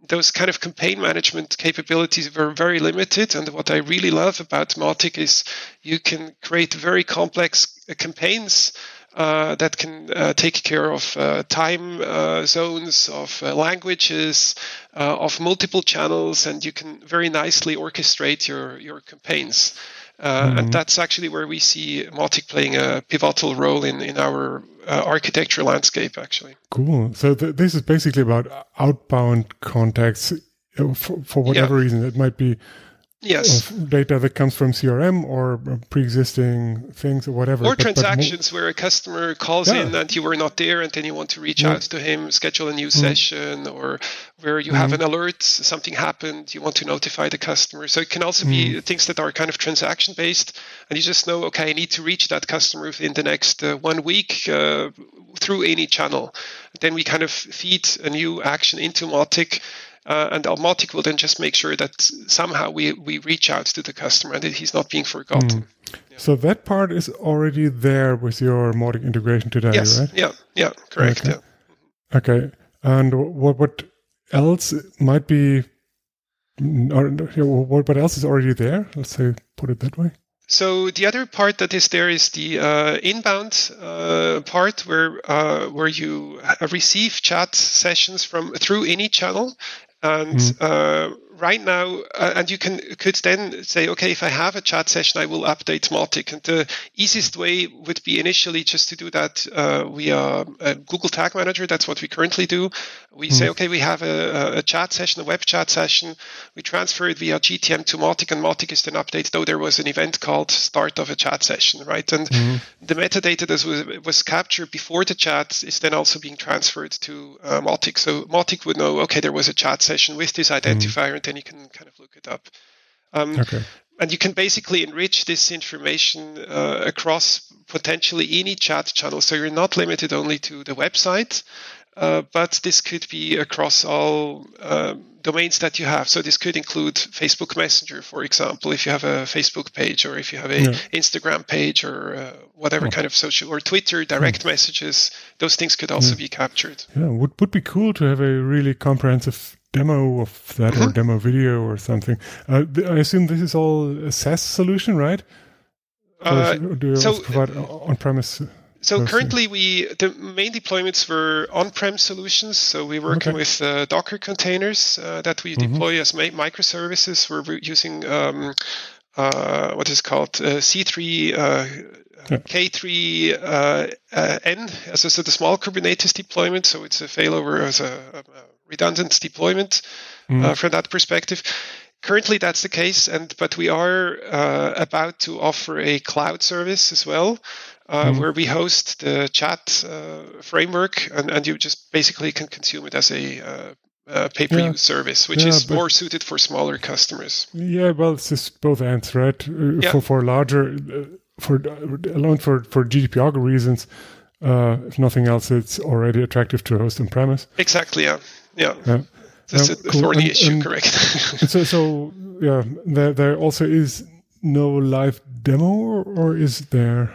those kind of campaign management capabilities were very limited. And what I really love about Mautic is you can create very complex uh, campaigns uh, that can uh, take care of uh, time uh, zones, of uh, languages, of multiple channels, and you can very nicely orchestrate your, your campaigns. Uh, mm-hmm. And that's actually where we see Mautic playing a pivotal role in, in our uh, architecture landscape, actually. Cool. So th- this is basically about outbound contacts for, for whatever yeah. reason. It might be Yes. data that comes from CRM or pre-existing things or whatever. Or but, transactions but where a customer calls yeah. in and you were not there and then you want to reach yeah. out to him, schedule a new mm-hmm. session, or where you mm-hmm. have an alert, something happened, you want to notify the customer. So it can also mm-hmm. be things that are kind of transaction based and you just know, okay, I need to reach that customer within the next uh, one week uh, through any channel. Then we kind of feed a new action into Mautic uh, and Mautic will then just make sure that somehow we, we reach out to the customer and that he's not being forgotten. Mm. Yeah. So that part is already there with your Mautic integration today, yes. right? Yeah, yeah, correct. Okay. Yeah. okay. And what what else might be or what what else is already there? Let's say put it that way. So the other part that is there is the uh, inbound uh, part where uh, where you receive chat sessions from through any channel, and mm right now, uh, and you can could then say, okay, if I have a chat session, I will update Mautic. And the easiest way would be initially just to do that uh, via Google Tag Manager. That's what we currently do. We mm say, okay, we have a, a, chat session, a web chat session. We transfer it via GTM to Mautic, and Mautic is then updated. Though there was an event called start of a chat session, right? And mm the metadata that was, was captured before the chat is then also being transferred to uh, Mautic. So Mautic would know, okay, there was a chat session with this identifier, mm then you can kind of look it up. Um, okay. And you can basically enrich this information uh, across potentially any chat channel. So you're not limited only to the website, uh, but this could be across all um, domains that you have. So this could include Facebook Messenger, for example, if you have a Facebook page or if you have a yeah. Instagram page or uh, whatever oh. kind of social or Twitter direct messages. Those things could also yeah. be captured. Yeah, would would be cool to have a really comprehensive demo of that mm-hmm. or demo video or something. Uh, I assume this is all a SaaS solution, right? Uh, do you so, provide on-premise? So currently, we the main deployments were on-prem solutions. So we're working okay. with uh, Docker containers uh, that we mm-hmm. deploy as microservices. We're using um, uh, what is called uh, C3 uh, yeah. K3s as a, the small Kubernetes deployment. So it's a failover as a redundant deployment mm. from that perspective. Currently, that's the case, and but we are uh, about to offer a cloud service as well, uh, mm. where we host the chat uh, framework, and, and you just basically can consume it as a uh, uh, pay-per-use yeah. service, which yeah, is more suited for smaller customers. Yeah, well, it's just both ends, right? Uh, yeah. For for larger, for alone for for GDPR reasons, if nothing else, it's already attractive to host on premise. Exactly. Yeah. Yeah. yeah. That's a cool. thorny and, issue, and, correct? so, so yeah, there, there also is no live demo, or, or is there,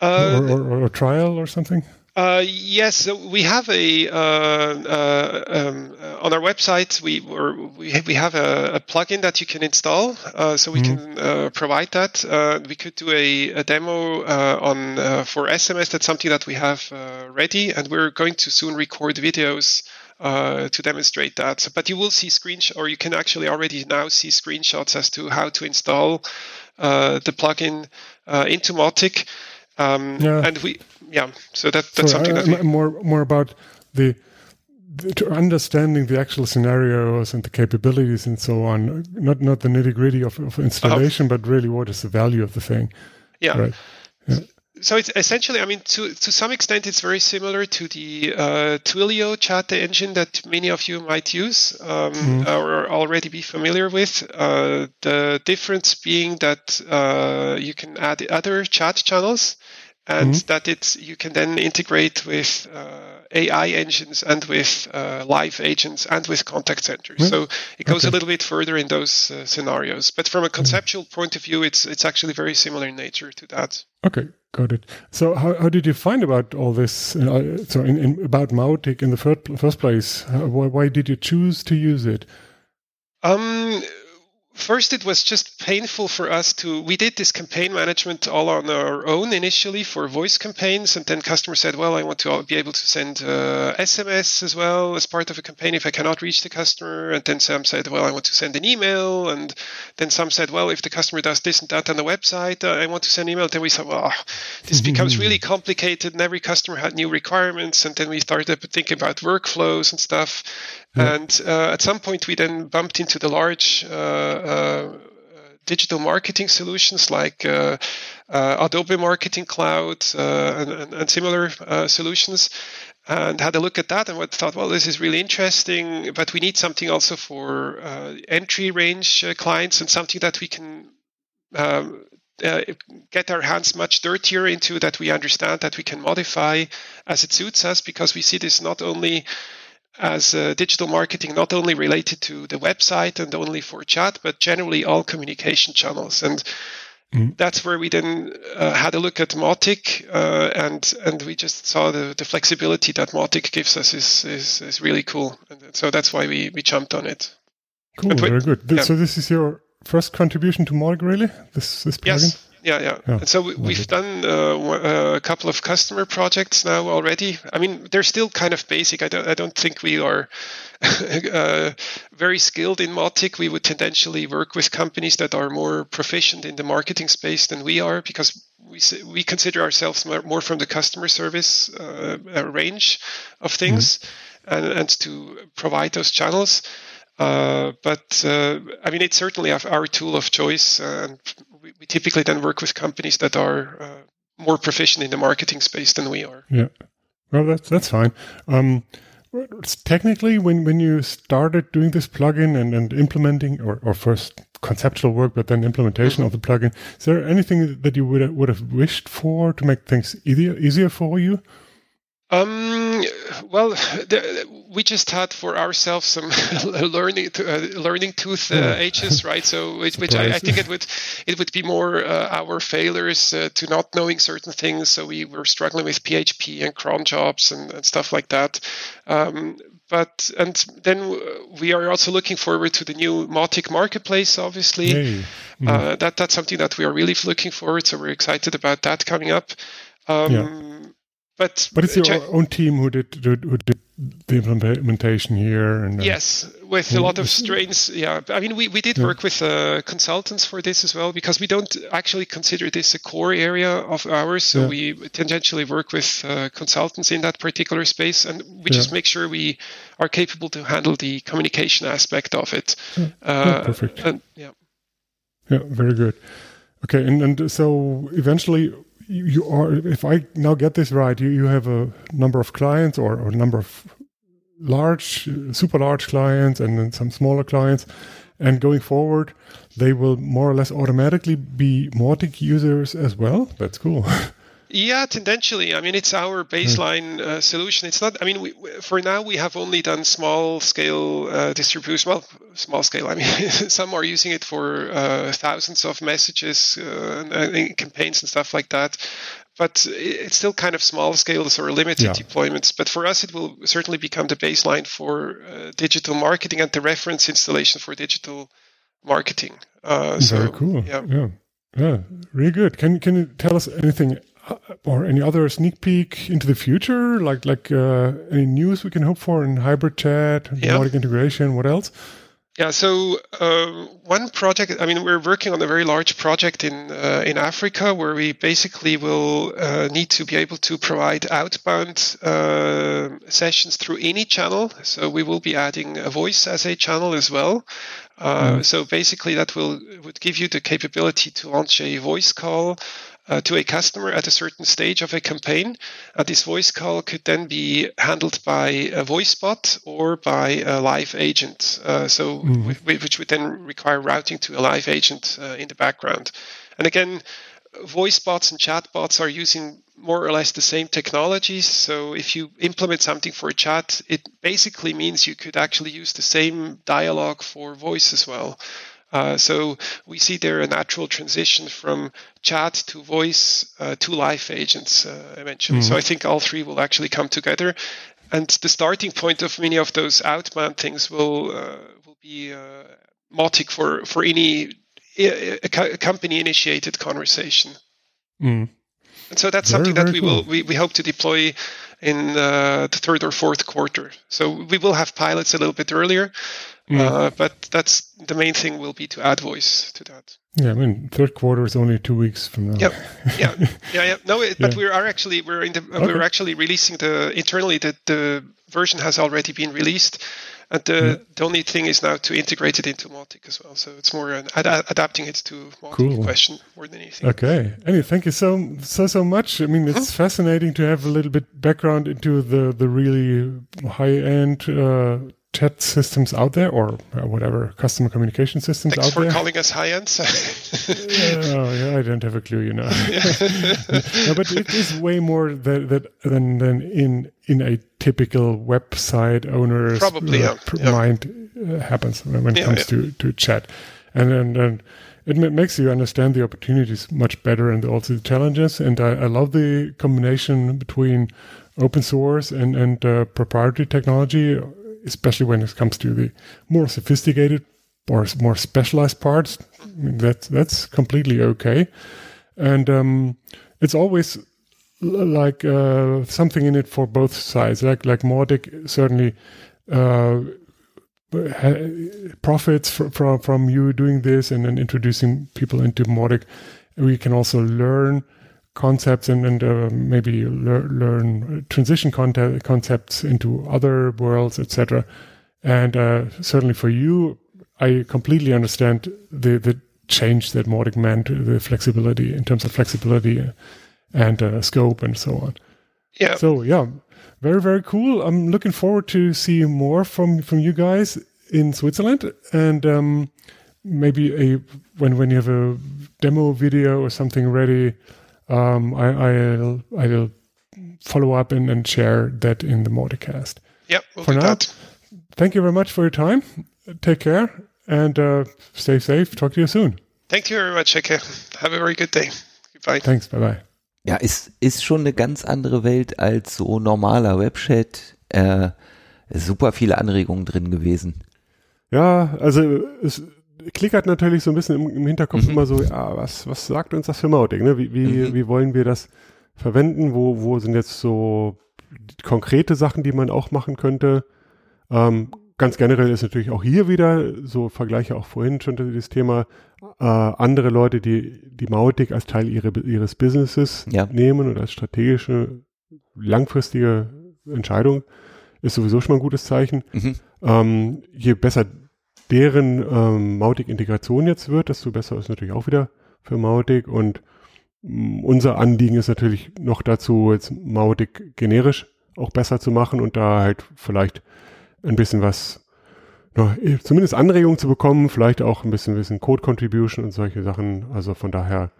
uh, or, or, or, a trial or something? Uh, yes, so we have a uh, uh, um, on our website. We we we have a, a plugin that you can install, uh, so we mm-hmm. can uh, provide that. Uh, we could do a, a demo on for SMS. That's something that we have ready, and we're going to soon record videos uh, to demonstrate that. But you will see screenshots, or you can actually already now see screenshots as to how to install uh, the plugin uh, into Mautic. Um, yeah. And we, yeah, so that, that's so something that we, more more about the, the, to understanding the actual scenarios and the capabilities and so on. Not not the nitty gritty of, of installation, uh-huh. but really what is the value of the thing. Yeah. Right. Yeah so it's essentially, I mean, to to some extent, it's very similar to the uh, Twilio chat engine that many of you might use um, mm. or already be familiar with. Uh, the difference being that uh, you can add other chat channels, and mm. that it's you can then integrate with uh, AI engines and with uh, live agents and with contact centers. Mm. So it goes okay. a little bit further in those uh, scenarios. But from a mm-hmm. conceptual mm. point of view, it's it's actually very similar in nature to that. Okay, got it. So how, how did you find about all this? Uh, so in, in, about Mautic in the first, first place, why, why did you choose to use it? Um, first it was just painful for us to we did this campaign management all on our own initially for voice campaigns and then customer said well i want to be able to send uh, sms as well as part of a campaign if i cannot reach the customer. And then some said well i want to send an email. And then some said well if the customer does this and that on the website uh, i want to send email. Then we said well this becomes really complicated and every customer had new requirements. And then we started thinking about workflows and stuff And uh, at some point, we then bumped into the large uh, uh, digital marketing solutions like uh, uh, Adobe Marketing Cloud uh, and, and, and, similar solutions, and had a look at that and thought, well, this is really interesting, but we need something also for entry range clients and something that we can. Um, uh, get our hands much dirtier into that we understand that we can modify as it suits us because we see this not only as uh, digital marketing not only related to the website and only for chat, but generally all communication channels. And mm. that's where we then uh, had a look at Mautic, uh, and and we just saw the, the flexibility that Mautic gives us is, is, is really cool. And so that's why we, we jumped on it. Cool, very good. Yeah. So this is your first contribution to Mautic, really? This this plugin? Yes. Yeah, yeah. yeah. And so we, have done uh, a couple of customer projects now already. I mean, they're still kind of basic. I don't, I don't think we are uh, very skilled in Mautic. We would tendentially work with companies that are more proficient in the marketing space than we are because we we consider ourselves more from the customer service uh, range of things, mm-hmm. and, and to provide those channels. Uh, but uh, I mean, it's certainly our tool of choice, and we, we typically then work with companies that are uh, more proficient in the marketing space than we are. Yeah, well, that's that's fine. Um, technically, when when you started doing this plugin and, and implementing, or, or first conceptual work, but then implementation mm-hmm. of the plugin, is there anything that you would would have wished for to make things easier easier for you? Um, well, the, we just had for ourselves some learning uh, learning tooth uh, ages, right? So, which, which I, I, think it would it would be more uh, our failures uh, to not knowing certain things. So we were struggling with PHP and cron jobs and, and stuff like that. Um, but and then we are also looking forward to the new Mautic marketplace. Obviously, hey. mm. that that's something that we are really looking forward. So we're excited about that coming up. Um, yeah but but it's your own team who did who did the implementation here and uh, yes with a lot of strains yeah. I mean we, we did yeah. work with uh, consultants for this as well because we don't actually consider this a core area of ours. So yeah. we tangentially work with uh, consultants in that particular space and we yeah. just make sure we are capable to handle the communication aspect of it. Uh, perfect. and, yeah. Yeah very good. Okay and and so eventually you are if i now get this right you, you have a number of clients or, a number of large super large clients and then some smaller clients. And going forward they will more or less automatically be Mautic users as well. That's cool Yeah, tendentially. I mean, it's our baseline uh, solution. It's not. I mean, we, for now we have only done small scale uh, distribution. Well, small scale. I mean, some are using it for uh, thousands of messages uh, and, campaigns and stuff like that. But it's still kind of small scales or limited yeah. deployments. But for us, it will certainly become the baseline for uh, digital marketing and the reference installation for digital marketing. Uh, Very cool. Yeah. yeah. Yeah, really good. Can can you tell us anything or any other sneak peek into the future, like like uh, any news we can hope for in hybrid chat, yeah. integration, what else? Yeah, so uh, one project. I mean, we're working on a very large project in uh, in Africa where we basically will uh, need to be able to provide outbound uh, sessions through any channel. So we will be adding a voice as a channel as well. Mm. So basically, that will would give you the capability to launch a voice call uh, to a customer at a certain stage of a campaign. Uh, this voice call could then be handled by a voice bot or by a live agent, uh, so mm-hmm. which would then require routing to a live agent uh, in the background. And again, voice bots and chat bots are using more or less the same technologies. So if you implement something for chat, it basically means you could actually use the same dialogue for voice as well. Uh, so we see there a natural transition from chat to voice uh, to live agents uh, eventually. Mm-hmm. So I think all three will actually come together, and the starting point of many of those outbound things will uh, will be uh, Mautic for for any company initiated conversation. Mm. And so that's Very, something that we will we, we hope to deploy in uh, the third or fourth quarter. So we will have pilots a little bit earlier, Mm. uh, but that's the main thing will be to add voice to that. Yeah, I mean, third quarter is only two weeks from now. Yep. Yeah, yeah, yeah. No, it, but Yeah. we are actually we're in the Okay. we're actually releasing the internally the the version has already been released, and the the only thing is now to integrate it into Mautic as well. So it's more an ad- adapting it to Mautic Cool. question more than anything. Okay. Anyway, thank you so so so much. I mean, it's fascinating to have a little bit background into the the really high end uh, chat systems out there, or uh, whatever customer communication systems Thanks out for there. calling us high end. oh, yeah, I don't have a clue, you know. no, but it is way more that, that than than in in a typical website owner's Probably, yeah. pr- Yeah. mind uh, happens when, it Yeah, comes yeah. to to chat, and then and it makes you understand the opportunities much better and also the challenges. And I, I love the combination between open source and and uh, proprietary technology, especially when it comes to the more sophisticated or more specialized parts. I mean, that's that's completely okay, and um, it's always like uh, something in it for both sides. Like like Mautic certainly uh, profits fr- from from you doing this and then introducing people into Mautic. We can also learn concepts and, and uh, maybe lear- learn transition concepts into other worlds, etc. And uh, certainly for you, I completely understand the the change that Mautic meant, the flexibility in terms of flexibility and uh, scope and so on. yeah. So yeah, very very cool. I'm looking forward to see more from from you guys in Switzerland and um, maybe a when when you have a demo video or something ready, um, I, I'll I'll follow up and, and share that in the Mauticast. yeah. We'll For do now, that. Thank you very much for your time. Take care and uh, stay safe. Talk to you soon. Thank you very much, Eke. Have a very good day. Goodbye. Thanks. Bye bye. Ja, ist, ist schon eine ganz andere Welt als so normaler Webchat. Äh, super viele Anregungen drin gewesen. Ja, also es klickert natürlich so ein bisschen im, im Hinterkopf Mhm. immer so, ja, was, was sagt uns das für Mautic? Ne? Wie, wie, Mhm. wie wollen wir das verwenden? Wo, wo sind jetzt so konkrete Sachen, die man auch machen könnte? Ähm, ganz generell ist natürlich auch hier wieder, so Vergleiche auch vorhin schon das Thema, äh, andere Leute, die die Mautic als Teil ihre, ihres Businesses Ja. nehmen und als strategische, langfristige Entscheidung, ist sowieso schon mal ein gutes Zeichen. Mhm. Ähm, je besser deren ähm, Mautic-Integration jetzt wird, desto besser ist natürlich auch wieder für Mautic. Und mh, unser Anliegen ist natürlich noch dazu, jetzt Mautic generisch auch besser zu machen und da halt vielleicht ein bisschen was, noch, eh, zumindest Anregungen zu bekommen, vielleicht auch ein bisschen, bisschen Code-Contribution und solche Sachen. Also von daher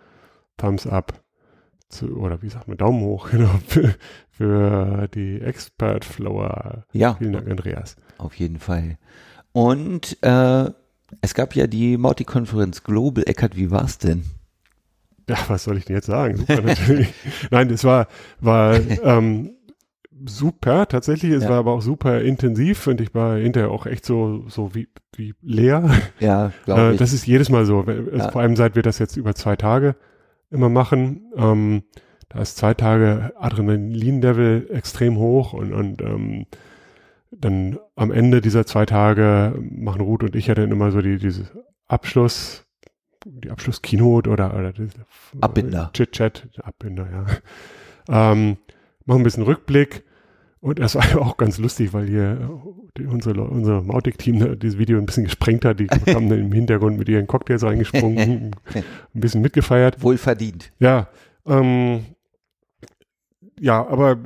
Thumbs up zu, oder wie sagt man, Daumen hoch, genau, für, für die Expert-Flower. Ja, Vielen Dank, Andreas. auf jeden Fall. Und äh, es gab ja die Mautic-Konferenz Global. Eckert, wie war's denn? Ja, was soll ich denn jetzt sagen? Super natürlich. Nein, es war, war ähm, super, tatsächlich. Es Ja. war aber auch super intensiv und ich war hinterher auch echt so, so wie, wie leer. Ja, glaube Äh, ich. das ist jedes Mal so. Also Ja. Vor allem seit wir das jetzt über zwei Tage immer machen. Ähm, da ist zwei Tage Adrenalin-Level extrem hoch und, und ähm, dann am Ende dieser zwei Tage machen Ruth und ich ja dann immer so die, diese Abschluss, die Abschluss-Keynote oder, oder Abbinder. Chit-Chat, Abbinder, ja. ähm, machen ein bisschen Rückblick und das war auch ganz lustig, weil hier unsere, unser Mautic-Team ne, dieses Video ein bisschen gesprengt hat. Die haben dann im Hintergrund mit ihren Cocktails reingesprungen, ein bisschen mitgefeiert. Wohlverdient. Ja, ähm, ja, aber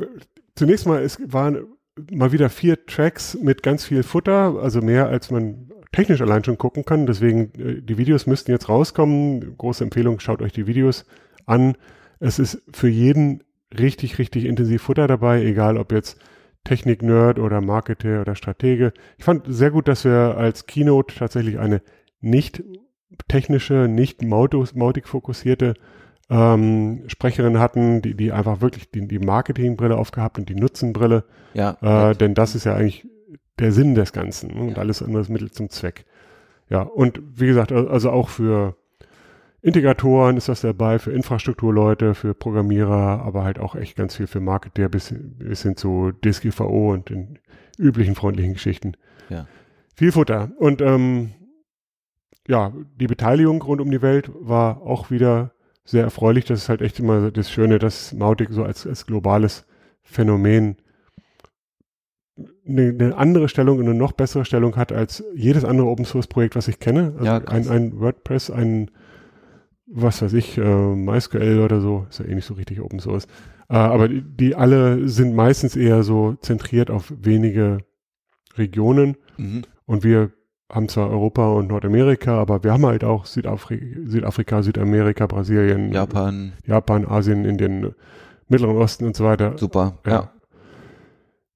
zunächst mal, es waren mal wieder vier Tracks mit ganz viel Futter, also mehr als man technisch allein schon gucken kann. Deswegen, äh, die Videos müssten jetzt rauskommen. Große Empfehlung, schaut euch die Videos an. Es ist für jeden richtig, richtig intensiv Futter dabei, egal ob jetzt Technik-Nerd oder Marketer oder Stratege. Ich fand sehr gut, dass wir als Keynote tatsächlich eine nicht technische, nicht Mautic fokussierte ähm, Sprecherin hatten, die, die einfach wirklich die, die Marketingbrille aufgehabt und die Nutzenbrille, Ja. äh, denn das ist ja eigentlich der Sinn des Ganzen ne? und alles andere ist Mittel zum Zweck. Ja, und wie gesagt, also auch für Integratoren ist das dabei, für Infrastrukturleute, für Programmierer, aber halt auch echt ganz viel für Marketer bis, bis hin zu DSGVO und den üblichen freundlichen Geschichten. Ja. Viel Futter. Und ähm, ja, die Beteiligung rund um die Welt war auch wieder sehr erfreulich. Das ist halt echt immer das Schöne, dass Mautic so als, als globales Phänomen eine, eine andere Stellung, eine noch bessere Stellung hat als jedes andere Open Source Projekt, was ich kenne. Also Ja, ein, ein WordPress, ein was weiß ich, äh, MySQL oder so, ist ja eh nicht so richtig Open Source. Äh, aber die, die alle sind meistens eher so zentriert auf wenige Regionen Mhm. und wir haben zwar Europa und Nordamerika, aber wir haben halt auch Südafri Südafrika, Südamerika, Brasilien, Japan, Japan, Asien, Indien, Mittleren Osten und so weiter. super. Ja. Ja.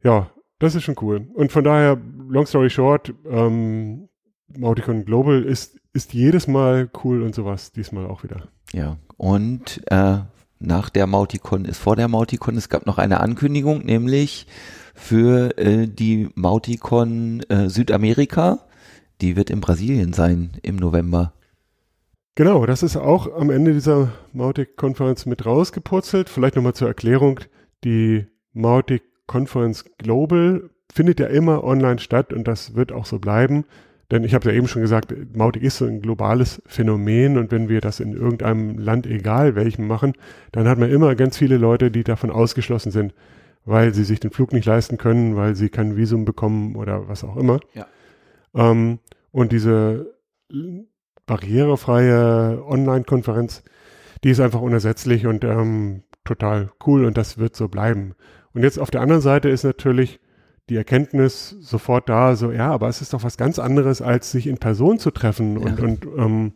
Ja, das ist schon cool. Und von daher, long story short, ähm, Mauticon Global ist, ist jedes Mal cool und sowas, diesmal auch wieder. Ja, und äh, nach der Mauticon ist vor der Mauticon, es gab noch eine Ankündigung, nämlich für äh, die Mauticon äh, Südamerika. Die wird in Brasilien sein im November. Genau, das ist auch am Ende dieser Mautic-Konferenz mit rausgepurzelt. Vielleicht nochmal zur Erklärung, die Mautic-Konferenz Global findet ja immer online statt und das wird auch so bleiben. Denn ich habe ja eben schon gesagt, Mautic ist so ein globales Phänomen und wenn wir das in irgendeinem Land, egal welchem, machen, dann hat man immer ganz viele Leute, die davon ausgeschlossen sind, weil sie sich den Flug nicht leisten können, weil sie kein Visum bekommen oder was auch immer. Ja. Ähm, und diese barrierefreie Online-Konferenz, die ist einfach unersetzlich und ähm, total cool und das wird so bleiben. Und jetzt auf der anderen Seite ist natürlich die Erkenntnis sofort da, so ja, aber es ist doch was ganz anderes, als sich in Person zu treffen und, Ja. und ähm,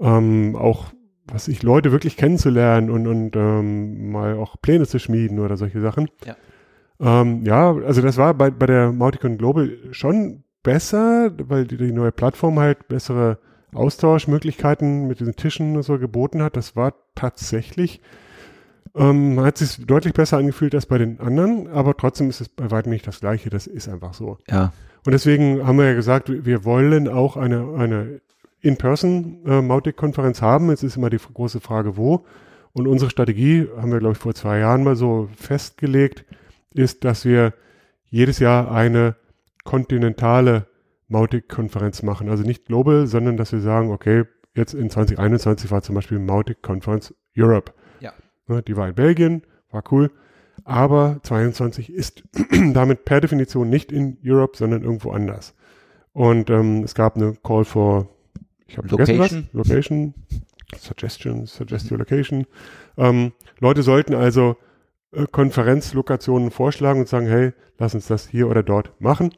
ähm, auch, was ich, Leute wirklich kennenzulernen und, und ähm, mal auch Pläne zu schmieden oder solche Sachen. Ja. Ähm, ja, also das war bei, bei der Mauticon Global schon besser, weil die, die neue Plattform halt bessere Austauschmöglichkeiten mit diesen Tischen und so geboten hat. Das war tatsächlich, ähm, hat sich deutlich besser angefühlt als bei den anderen, aber trotzdem ist es bei weitem nicht das Gleiche. Das ist einfach so. Ja, Und deswegen haben wir ja gesagt, wir wollen auch eine, eine In-Person äh, haben. Jetzt ist immer die große Frage, wo. Und unsere Strategie, haben wir, glaube ich, vor zwei Jahren mal so festgelegt, ist, dass wir jedes Jahr eine kontinentale Mautic-Konferenz machen. Also nicht global, sondern dass wir sagen, okay, jetzt in 2021 war zum Beispiel Mautic-Konferenz Europe. Ja. Ne, Die war in Belgien, war cool. Aber 22 ist damit per Definition nicht in Europe, sondern irgendwo anders. Und ähm, es gab eine Call for, ich habe vergessen was, Location. Suggestion, Suggest your Location. Ähm, Leute sollten also Konferenzlokationen vorschlagen und sagen, hey, lass uns das hier oder dort machen.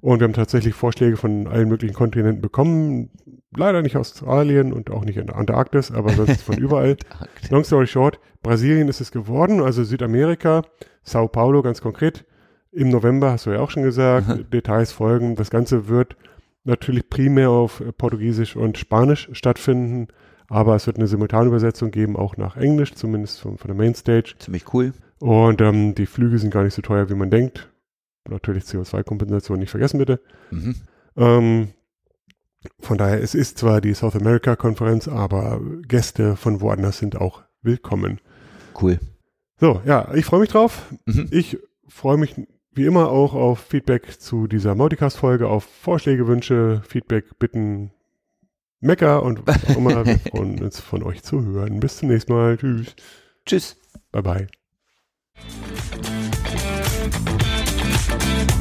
Und wir haben tatsächlich Vorschläge von allen möglichen Kontinenten bekommen. Leider nicht Australien und auch nicht in der Antarktis, aber sonst von überall. Long story short, Brasilien ist es geworden, also Südamerika, Sao Paulo ganz konkret. Im November hast du ja auch schon gesagt, Details folgen. Das Ganze wird natürlich primär auf äh, Portugiesisch und Spanisch stattfinden, aber es wird eine Simultanübersetzung geben, auch nach Englisch, zumindest von, von der Mainstage. ziemlich cool. Und ähm, die Flüge sind gar nicht so teuer, wie man denkt. Natürlich CO2-Kompensation nicht vergessen, bitte. Mhm. Ähm, von daher, es ist zwar die South America-Konferenz, aber Gäste von woanders sind auch willkommen. Cool. So, ja, ich freue mich drauf. Mhm. Ich freue mich wie immer auch auf Feedback zu dieser Multicast-Folge, auf Vorschläge, Wünsche, Feedback, Bitten, Mecker und was auch immer. Wir freuen uns von euch zu hören. Bis zum nächsten Mal. Tschüss. Tschüss. Bye bye. Thank you.